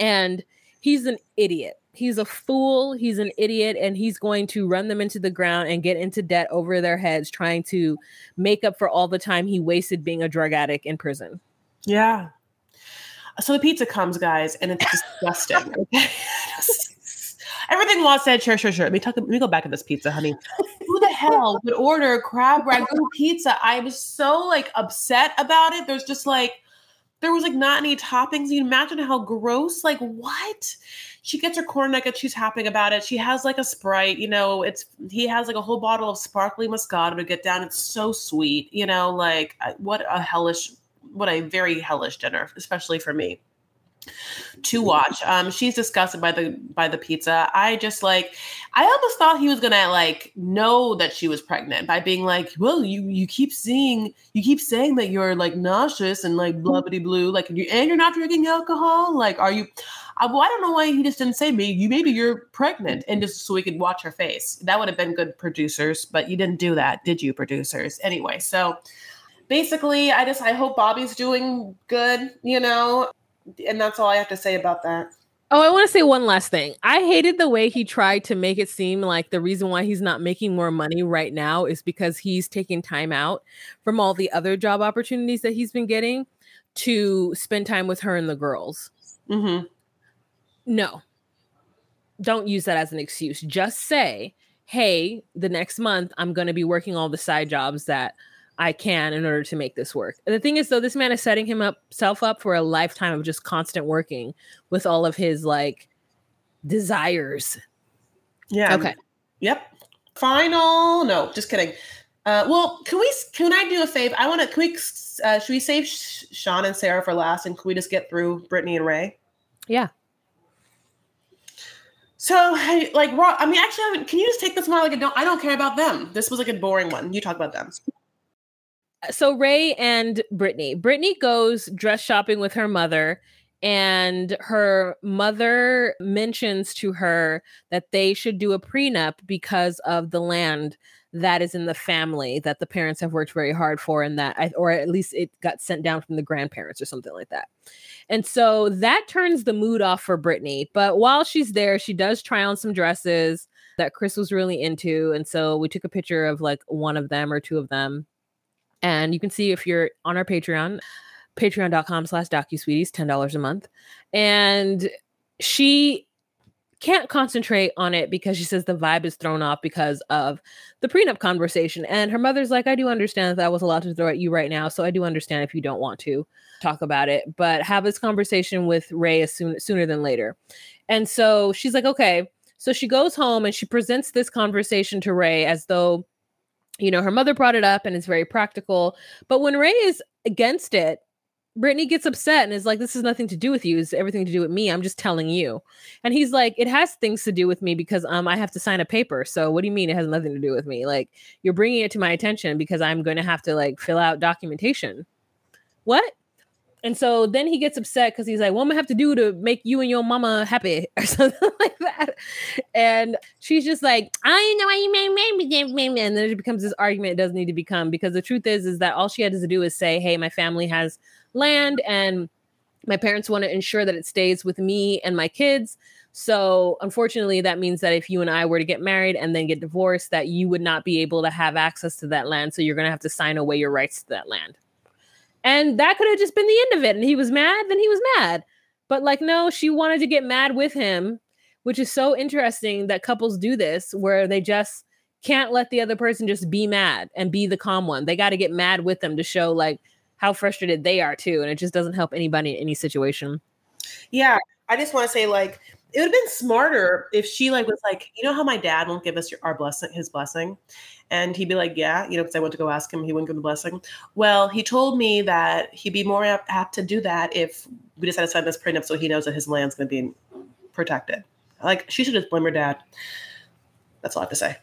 And he's an idiot he's a fool, he's an idiot, and he's going to run them into the ground and get into debt over their heads trying to make up for all the time he wasted being a drug addict in prison. Yeah. So the pizza comes, guys, and it's disgusting. Everything Law said, sure, sure, sure. Let me talk. Let me go back to this pizza, honey. Who the hell would order crab ragu pizza? I was so like upset about it. There's just like there was like not any toppings. You imagine how gross. Like what? She gets her corn nugget. She's happy about it. She has like a sprite, you know. It's he has like a whole bottle of sparkling Moscato to get down. It's so sweet, you know. Like what a hellish, what a very hellish dinner, especially for me to watch. Um, she's disgusted by the by the pizza. I just like I almost thought he was gonna like know that she was pregnant by being like, well, you you keep seeing you keep saying that you're like nauseous and like blubbity blue, like you and you're not drinking alcohol. Like, are you uh, well, I don't know why he just didn't say me. You maybe you're pregnant, and just so we could watch her face. That would have been good, producers. But you didn't do that, did you, producers? Anyway, so basically, I just I hope Bobby's doing good. You know, and that's all I have to say about that. Oh, I want to say one last thing. I hated the way he tried to make it seem like the reason why he's not making more money right now is because he's taking time out from all the other job opportunities that he's been getting to spend time with her and the girls. Mm-hmm. No. Don't use that as an excuse. Just say, hey, the next month I'm going to be working all the side jobs that I can in order to make this work. And the thing is, though, this man is setting him up self up for a lifetime of just constant working with all of his like desires. Yeah. Okay. Yep. Final. No, just kidding. Uh, well, can we? Can I do a fave? I want to. Can we? Uh, should we save Sean and Sarah for last, and can we just get through Brittany and Ray? Yeah. So, like, I mean, actually, can you just take this one? Like, I don't, I don't care about them. This was like a boring one. You talk about them. Uh, so Ray and Brittany. Brittany goes dress shopping with her mother, and her mother mentions to her that they should do a prenup because of the land that is in the family that the parents have worked very hard for and that I, or at least it got sent down from the grandparents or something like that. And so that turns the mood off for brittany but while she's there she does try on some dresses that chris was really into and so we took a picture of like one of them or two of them. And you can see if you're on our patreon patreon.com slash docusweeties $10 a month. And she can't concentrate on it because she says the vibe is thrown off because of the prenup conversation. And her mother's like, I do understand that that was a lot to throw at you right now. So I do understand if you don't want to talk about it, but have this conversation with Ray as soon sooner than later. And so she's like, okay. So she goes home and she presents this conversation to Ray as though, you know, her mother brought it up and it's very practical. But when Ray is against it, Brittany gets upset and is like, This has nothing to do with you. It's everything to do with me. I'm just telling you. And he's like, It has things to do with me because um I have to sign a paper. So what do you mean it has nothing to do with me? Like you're bringing it to my attention because I'm going to have to like fill out documentation. What? And so then he gets upset because he's like, What am I have to do to make you and your mama happy or something like that? And she's just like, I know why you made me. And then it becomes this argument it doesn't need to become because the truth is, is that all she had to do is say, Hey, my family has land and my parents want to ensure that it stays with me and my kids. So unfortunately that means that if you and i were to get married and then get divorced that you would not be able to have access to that land so you're going to have to sign away your rights to that land. And that could have just been the end of it and he was mad then he was mad. But like no she wanted to get mad with him which is so interesting that couples do this where they just can't let the other person just be mad and be the calm one. They got to get mad with them to show like how frustrated they are too. And it just doesn't help anybody in any situation. Yeah. I just want to say, like, it would have been smarter if she like was like, you know how my dad won't give us your, our blessing, his blessing, and he'd be like, yeah, you know, because I went to go ask him, he wouldn't give the blessing. Well, he told me that he'd be more apt, to do that if we decided to sign this prenup, so he knows that his land's going to be protected. Like she should just blame her dad. That's all I have to say.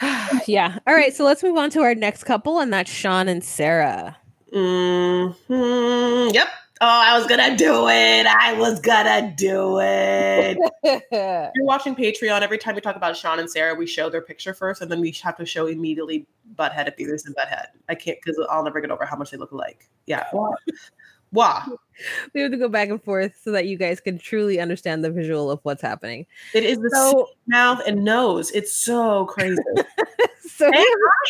yeah. All right. So let's move on to our next couple, and that's Sean and Sarah. Mm-hmm. Yep. Oh, I was gonna do it. I was gonna do it. You're watching Patreon. Every time we talk about Sean and Sarah, we show their picture first, and then we have to show immediately Butthead if Beavis and Butthead. I can't because I'll never get over how much they look alike. Yeah. Wah. We have to go back and forth so that you guys can truly understand the visual of what's happening. It is the so, mouth and nose. It's so crazy. so and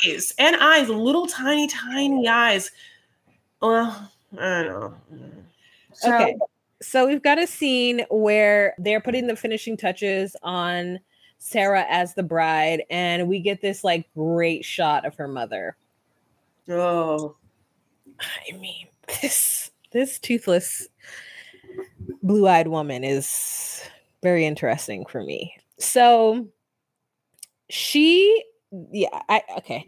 eyes and eyes, little tiny, tiny eyes well, I don't know. So, okay. So we've got a scene where they're putting the finishing touches on Sarah as the bride, and we get this like great shot of her mother. Oh. I mean, this this toothless blue-eyed woman is very interesting for me. So she yeah, I okay.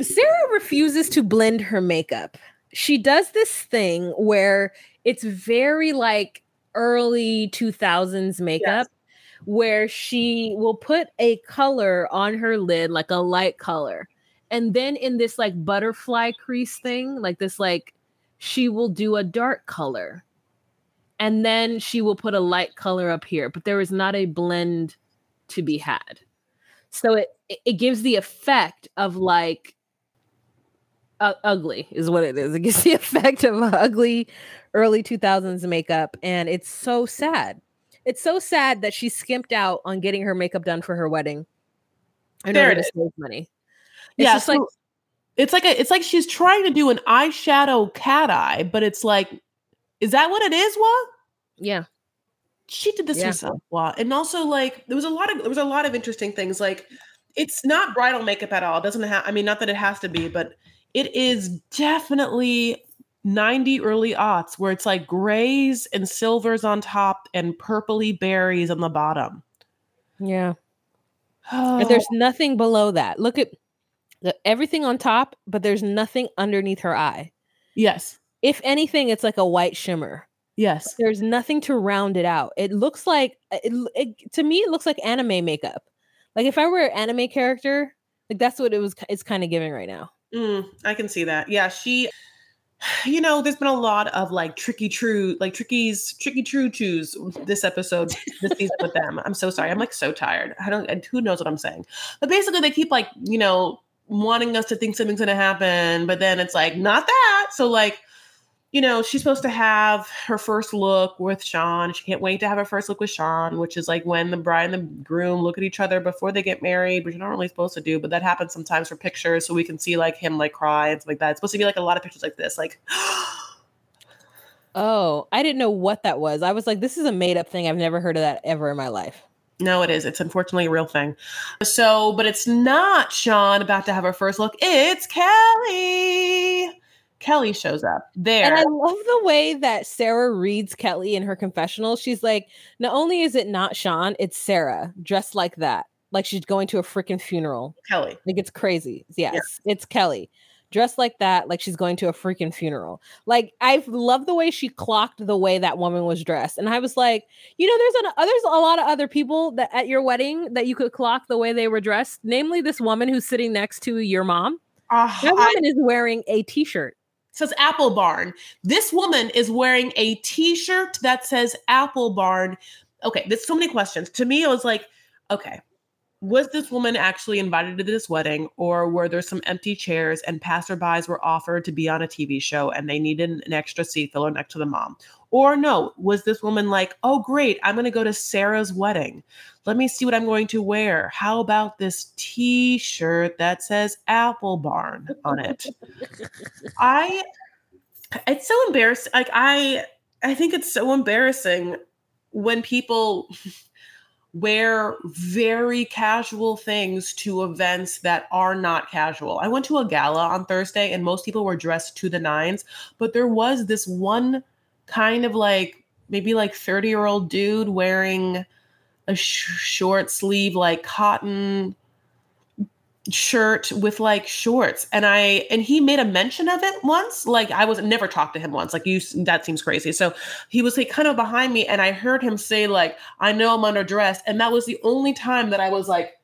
Sarah refuses to blend her makeup she does this thing where it's very like early 2000s makeup yes. where she will put a color on her lid like a light color and then in this like butterfly crease thing like this like she will do a dark color and then she will put a light color up here but there is not a blend to be had so it it gives the effect of like uh, ugly is what it is. It gets the effect of ugly early 2000s makeup and it's so sad. It's so sad that she skimped out on getting her makeup done for her wedding in there order to save money. It's yeah, so like it's like a, it's like she's trying to do an eyeshadow cat eye, but it's like, is that what it is, Wah? Yeah. She did this yeah. herself, Wah. And also, like, there was a lot of there was a lot of interesting things. Like, it's not bridal makeup at all. It doesn't have I mean, not that it has to be, but it is definitely 90 early aughts where it's like grays and silvers on top and purpley berries on the bottom. Yeah. Oh. There's nothing below that. Look at the, everything on top, but there's nothing underneath her eye. Yes. If anything, it's like a white shimmer. Yes. There's nothing to round it out. It looks like uh, it, it to me it looks like anime makeup. Like if I were an anime character, like that's what it was it's kind of giving right now. Mm, I can see that. Yeah, she you know, there's been a lot of like tricky true, like trickies, tricky true choose this episode, this season with them. I'm so sorry. I'm like so tired. I don't, and who knows what I'm saying. But basically, they keep like, you know, wanting us to think something's going to happen, but then it's like, not that. So, like, you know, she's supposed to have her first look with Sean. She can't wait to have her first look with Sean, which is like when the bride and the groom look at each other before they get married, which you're not really supposed to do, but that happens sometimes for pictures. So we can see like him like cry and stuff like that. It's supposed to be like a lot of pictures like this, like Oh, I didn't know what that was. I was like, this is a made up thing. I've never heard of that ever in my life. No, it is. It's unfortunately a real thing. So, but it's not Sean about to have her first look. It's Kelly. Kelly shows up there. And I love the way that Sarah reads Kelly in her confessional. She's like, not only is it not Sean, it's Sarah, dressed like that. Like she's going to a freaking funeral. Kelly. Like it's crazy. Yes, yeah. it's Kelly. Dressed like that, like she's going to a freaking funeral. Like I love the way she clocked the way that woman was dressed, and I was like, you know, there's a there's a lot of other people that at your wedding that you could clock the way they were dressed. Namely, this woman who's sitting next to your mom. Uh, that woman I- is wearing a t-shirt says Apple Barn. This woman is wearing a t-shirt that says Apple Barn. Okay, there's so many questions. To me, it was like, okay, was this woman actually invited to this wedding, or were there some empty chairs and passerbys were offered to be on a TV show and they needed an extra seat filler next to the mom? Or no, was this woman like, oh, great, I'm going to go to Sarah's wedding. Let me see what I'm going to wear. How about this t shirt that says Apple Barn on it? I, it's so embarrassing. Like, I, I think it's so embarrassing when people wear very casual things to events that are not casual. I went to a gala on Thursday and most people were dressed to the nines, but there was this one kind of like maybe like 30 year old dude wearing a sh- short sleeve like cotton shirt with like shorts and i and he made a mention of it once like i was never talked to him once like you that seems crazy. So he was like kind of behind me and i heard him say like i know i'm underdressed and that was the only time that i was like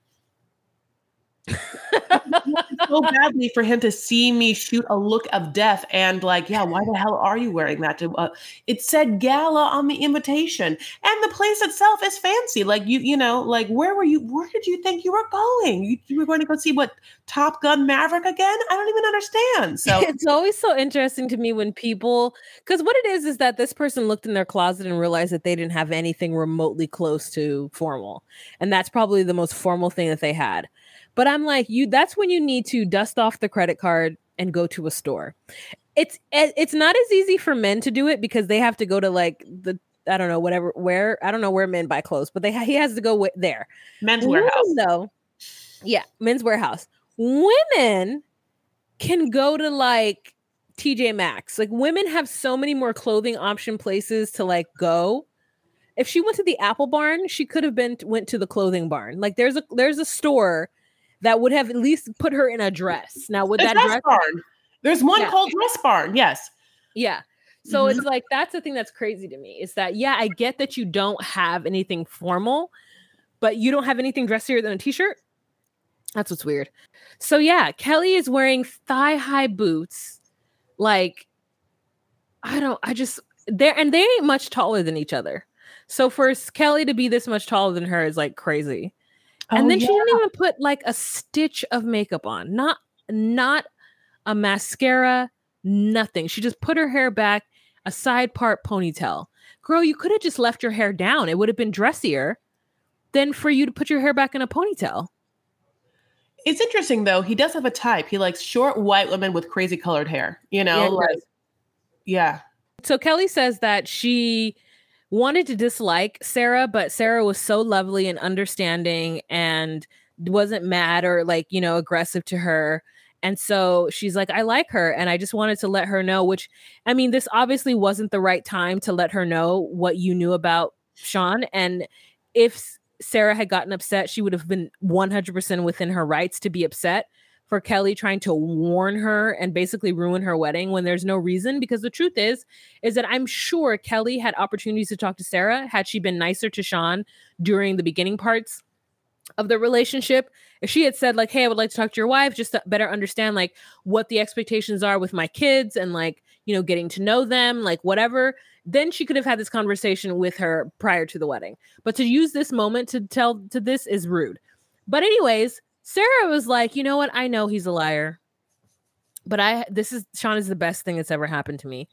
so badly for him to see me shoot a look of death and like, yeah, why the hell are you wearing that? To, uh, it said gala on the invitation, and the place itself is fancy. Like you, you know, like where were you? Where did you think you were going? You, you were going to go see what Top Gun Maverick again? I don't even understand. So it's always so interesting to me when people, because what it is is that this person looked in their closet and realized that they didn't have anything remotely close to formal, and that's probably the most formal thing that they had but I'm like, you that's when you need to dust off the credit card and go to a store. It's eh, it's not as easy for men to do it because they have to go to like the I don't know whatever where I don't know where men buy clothes, but they he has to go there. Men's Women, warehouse. Though, yeah, men's Wearhouse. Women can go to like TJ Maxx. Like women have so many more clothing option places to like go. If she went to the Apple Barn, she could have been went to the clothing barn. Like there's a there's a store that would have at least put her in a dress. Now, would that dress barn? There's one yeah. called dress barn. Yes. Yeah. So mm-hmm. it's like that's the thing that's crazy to me is that yeah, I get that you don't have anything formal, but you don't have anything dressier than a t-shirt. That's what's weird. So yeah, Kelly is wearing thigh-high boots. Like I don't I just they're and they ain't much taller than each other. So for Kelly to be this much taller than her is like crazy. Oh, and then yeah. she didn't even put like a stitch of makeup on. Not not a mascara, nothing. She just put her hair back, a side part ponytail. Girl, you could have just left your hair down. It would have been dressier than for you to put your hair back in a ponytail. It's interesting though. He does have a type. He likes short white women with crazy colored hair. You know, yeah, like yeah. So Kelly says that she wanted to dislike Sarah, but Sarah was so lovely and understanding and wasn't mad or like, you know, aggressive to her. And so she's like, I like her. And I just wanted to let her know, which I mean, this obviously wasn't the right time to let her know what you knew about Sean. And if Sarah had gotten upset, she would have been 100% within her rights to be upset. For Kelly trying to warn her and basically ruin her wedding when there's no reason because the truth is is that I'm sure Kelly had opportunities to talk to Sarah had she been nicer to Sean during the beginning parts of the relationship. If she had said like hey i would like to talk to your wife just to better understand like what the expectations are with my kids and like you know getting to know them like whatever then she could have had this conversation with her prior to the wedding. But to use this moment to tell to this is rude. But anyways sarah was like you know what i know he's a liar but i this is sean is the best thing that's ever happened to me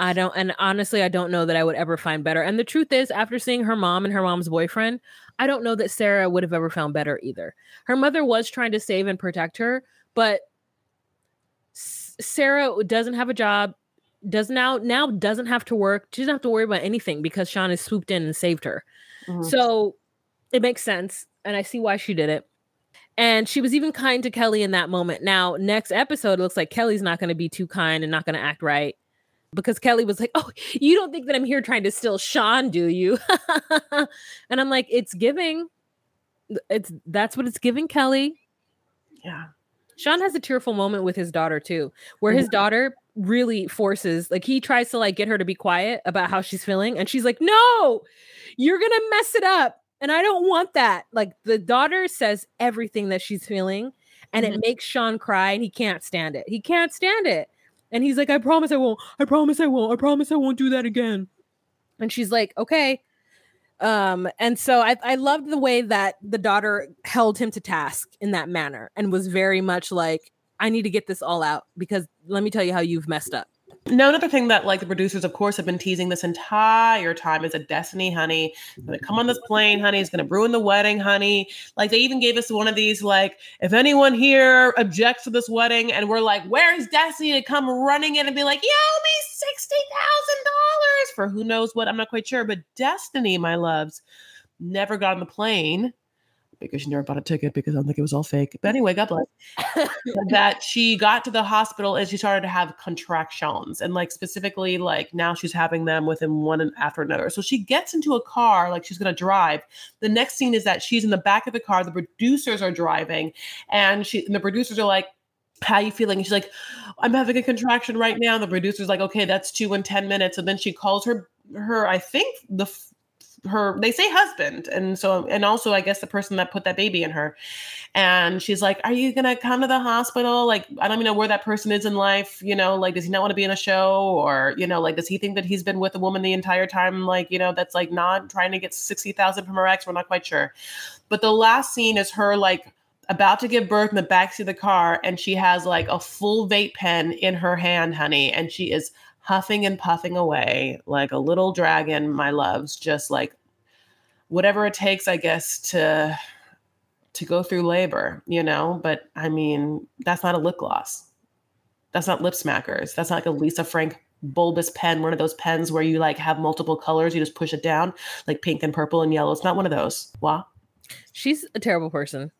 I don't, and honestly, I don't know that I would ever find better. And the truth is, after seeing her mom and her mom's boyfriend, I don't know that Sarah would have ever found better either. Her mother was trying to save and protect her, but Sarah doesn't have a job, does now now doesn't have to work. She doesn't have to worry about anything because Sean has swooped in and saved her. Mm-hmm. So it makes sense, and I see why she did it. And she was even kind to Kelly in that moment. Now, next episode, it looks like Kelly's not going to be too kind and not going to act right because Kelly was like, "Oh, you don't think that I'm here trying to steal Sean, do you?" and I'm like, "It's giving. It's that's what it's giving, Kelly." Yeah. Sean has a tearful moment with his daughter too, where his daughter really forces, like he tries to like get her to be quiet about how she's feeling, and she's like, "No, you're gonna mess it up." And I don't want that. Like the daughter says everything that she's feeling, and mm-hmm. it makes Sean cry, and he can't stand it. He can't stand it. And he's like, I promise I won't. I promise I won't. I promise I won't do that again. And she's like, okay. Um, and so I, I loved the way that the daughter held him to task in that manner and was very much like, I need to get this all out because let me tell you how you've messed up. Now, another thing that like the producers, of course, have been teasing this entire time is a Destiny, honey. gonna come on this plane, honey. It's gonna ruin the wedding, honey. Like they even gave us one of these, like, if anyone here objects to this wedding, and we're like, where's Destiny to come running in and be like, you owe me sixty thousand dollars for who knows what? I'm not quite sure, but Destiny, my loves, never got on the plane because she never bought a ticket because I don't think it was all fake. But anyway, God bless. that she got to the hospital and she started to have contractions and like specifically like now she's having them within one after another. So she gets into a car like she's gonna drive. The next scene is that she's in the back of the car. The producers are driving, and she and the producers are like, how are you feeling? And she's like, I'm having a contraction right now. The producer's like, okay, that's two in 10 minutes. And then she calls her, her, I think the her they say husband and so and also i guess the person that put that baby in her. And she's like are you gonna come to the hospital? Like i don't even know where that person is in life you know like does he not want to be in a show? Or you know like does he think that he's been with a woman the entire time like you know that's like not trying to get 60000 from her ex? We're not quite sure. But the last scene is her like about to give birth in the backseat of the car and she has like a full vape pen in her hand honey and she is huffing and puffing away like a little dragon, my loves, just like whatever it takes, I guess, to to go through labor, you know. But I mean, that's not a lip gloss. That's not lip smackers. That's not like a Lisa Frank bulbous pen, one of those pens where you like have multiple colors, you just push it down, like pink and purple and yellow. It's not one of those. Wow. She's a terrible person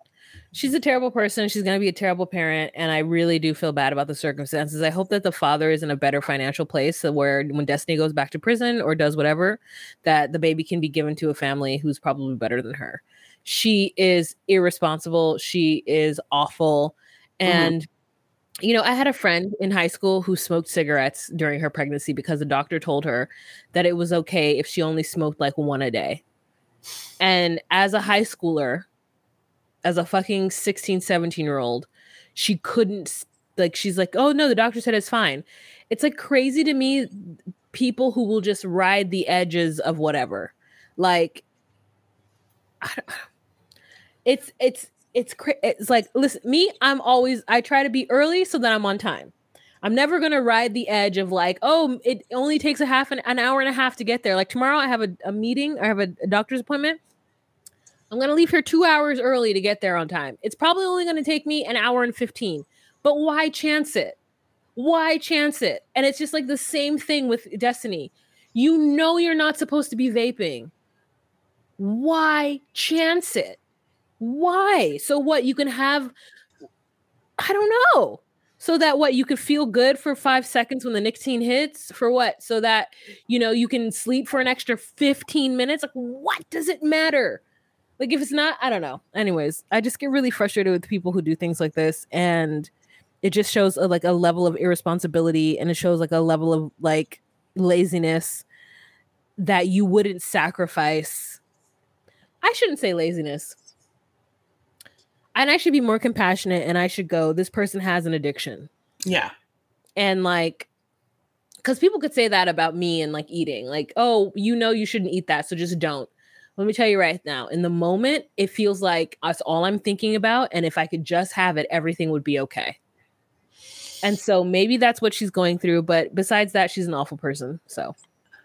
she's a terrible person. She's going to be a terrible parent. And I really do feel bad about the circumstances. I hope that the father is in a better financial place so where when Destiny goes back to prison or does whatever, that the baby can be given to a family who's probably better than her. She is irresponsible. She is awful. Mm-hmm. And, mm-hmm. you know, I had a friend in high school who smoked cigarettes during her pregnancy because the doctor told her that it was okay if she only smoked like one a day. And as a high schooler, as a fucking 16, 17 year old, she couldn't like she's like, "Oh no, the doctor said it's fine." It's like crazy to me people who will just ride the edges of whatever. Like it's it's it's it's like listen, me, I'm always I try to be early so that I'm on time. I'm never gonna ride the edge of like, oh, it only takes a half an, an hour and a half to get there. Like tomorrow, I have a, a meeting, I have a, a doctor's appointment. I'm going to leave here two hours early to get there on time. It's probably only going to take me an hour and 15, but why chance it? Why chance it? And it's just like the same thing with Destiny. You know, you're not supposed to be vaping. Why chance it? Why? So what? You can have, I don't know. So that what you could feel good for five seconds when the nicotine hits for what? So that you know you can sleep for an extra 15 minutes. Like, what does it matter? Like if it's not, I don't know. Anyways, I just get really frustrated with people who do things like this and it just shows a, like a level of irresponsibility and it shows like a level of like laziness that you wouldn't sacrifice. I shouldn't say laziness. And I should be more compassionate and I should go, this person has an addiction. Yeah. And like, because people could say that about me and like eating, like, oh, you know, you shouldn't eat that. So just don't. Let me tell you right now, in the moment, it feels like that's all I'm thinking about. And if I could just have it, everything would be okay. And so maybe that's what she's going through. But besides that, she's an awful person. So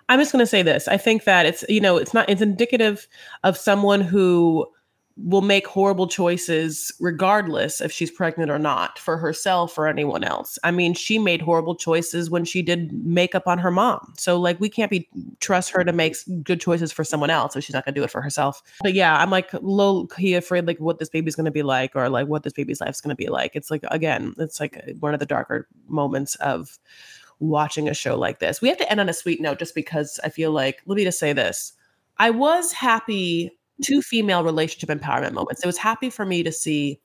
I'm just going to say this. I think that it's, you know, it's not, it's indicative of someone who will make horrible choices regardless if she's pregnant or not for herself or anyone else. I mean, she made horrible choices when she did makeup on her mom. So like we can't be trust her to make good choices for someone else if she's not going to do it for herself. But yeah, I'm like low key afraid like what this baby's going to be like or like what this baby's life's going to be like. It's like again, it's like one of the darker moments of watching a show like this. We have to end on a sweet note just because I feel like let me just say this. I was happy two female relationship empowerment moments. It was happy for me to see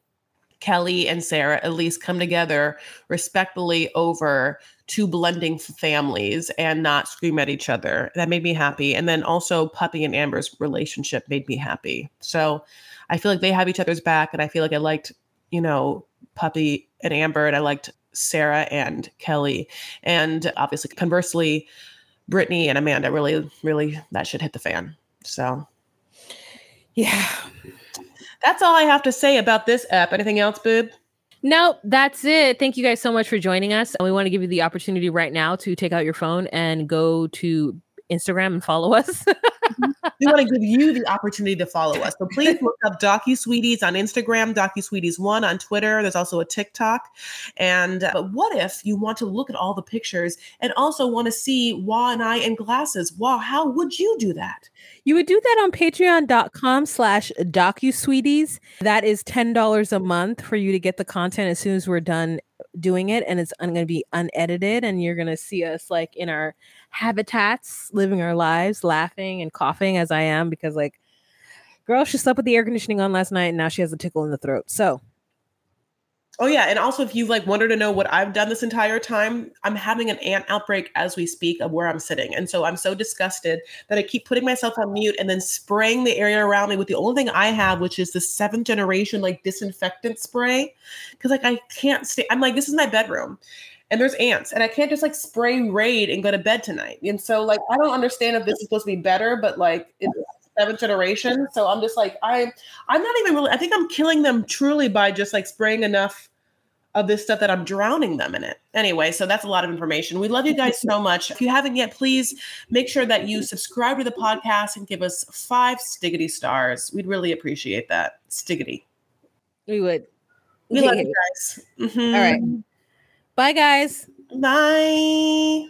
Kelly and Sarah at least come together respectfully over two blending families and not scream at each other. That made me happy. And then also Puppy and Amber's relationship made me happy. So I feel like they have each other's back. And I feel like I liked, you know, Puppy and Amber, and I liked Sarah and Kelly. And obviously, conversely, Brittany and Amanda really, really, that should hit the fan. So yeah. That's all I have to say about this app. Anything else, boob? Nope, that's it. Thank you guys so much for joining us. And we want to give you the opportunity right now to take out your phone and go to Instagram and follow us. we want to give you the opportunity to follow us. So please look up Docu Sweeties on Instagram, Docu Sweeties One on Twitter. There's also a TikTok. And uh, but what if you want to look at all the pictures and also want to see Wah and I in glasses? Wow, how would you do that? You would do that on patreon.com slash docusweeties. That is $10 a month for you to get the content as soon as we're done doing it. And it's going to be unedited. And you're going to see us like in our habitats, living our lives, laughing and coughing as I am because like girl, she slept with the air conditioning on last night and now she has a tickle in the throat. So Oh yeah, and also if you like wanted to know what I've done this entire time, I'm having an ant outbreak as we speak of where I'm sitting. And so I'm so disgusted that I keep putting myself on mute and then spraying the area around me with the only thing I have, which is the seventh generation like disinfectant spray. Cause like I can't stay, I'm like, this is my bedroom and there's ants and I can't just like spray raid and go to bed tonight. And so like I don't understand if this is supposed to be better, but like it's seventh generation. So I'm just like I I'm not even really I think I'm killing them truly by just like spraying enough of this stuff that I'm drowning them in it. Anyway, so that's a lot of information. We love you guys so much. If you haven't yet, please make sure that you subscribe to the podcast and give us five stiggity stars. We'd really appreciate that. Stiggity. We would. We love you guys. Mm-hmm. All right. Bye, guys. Bye.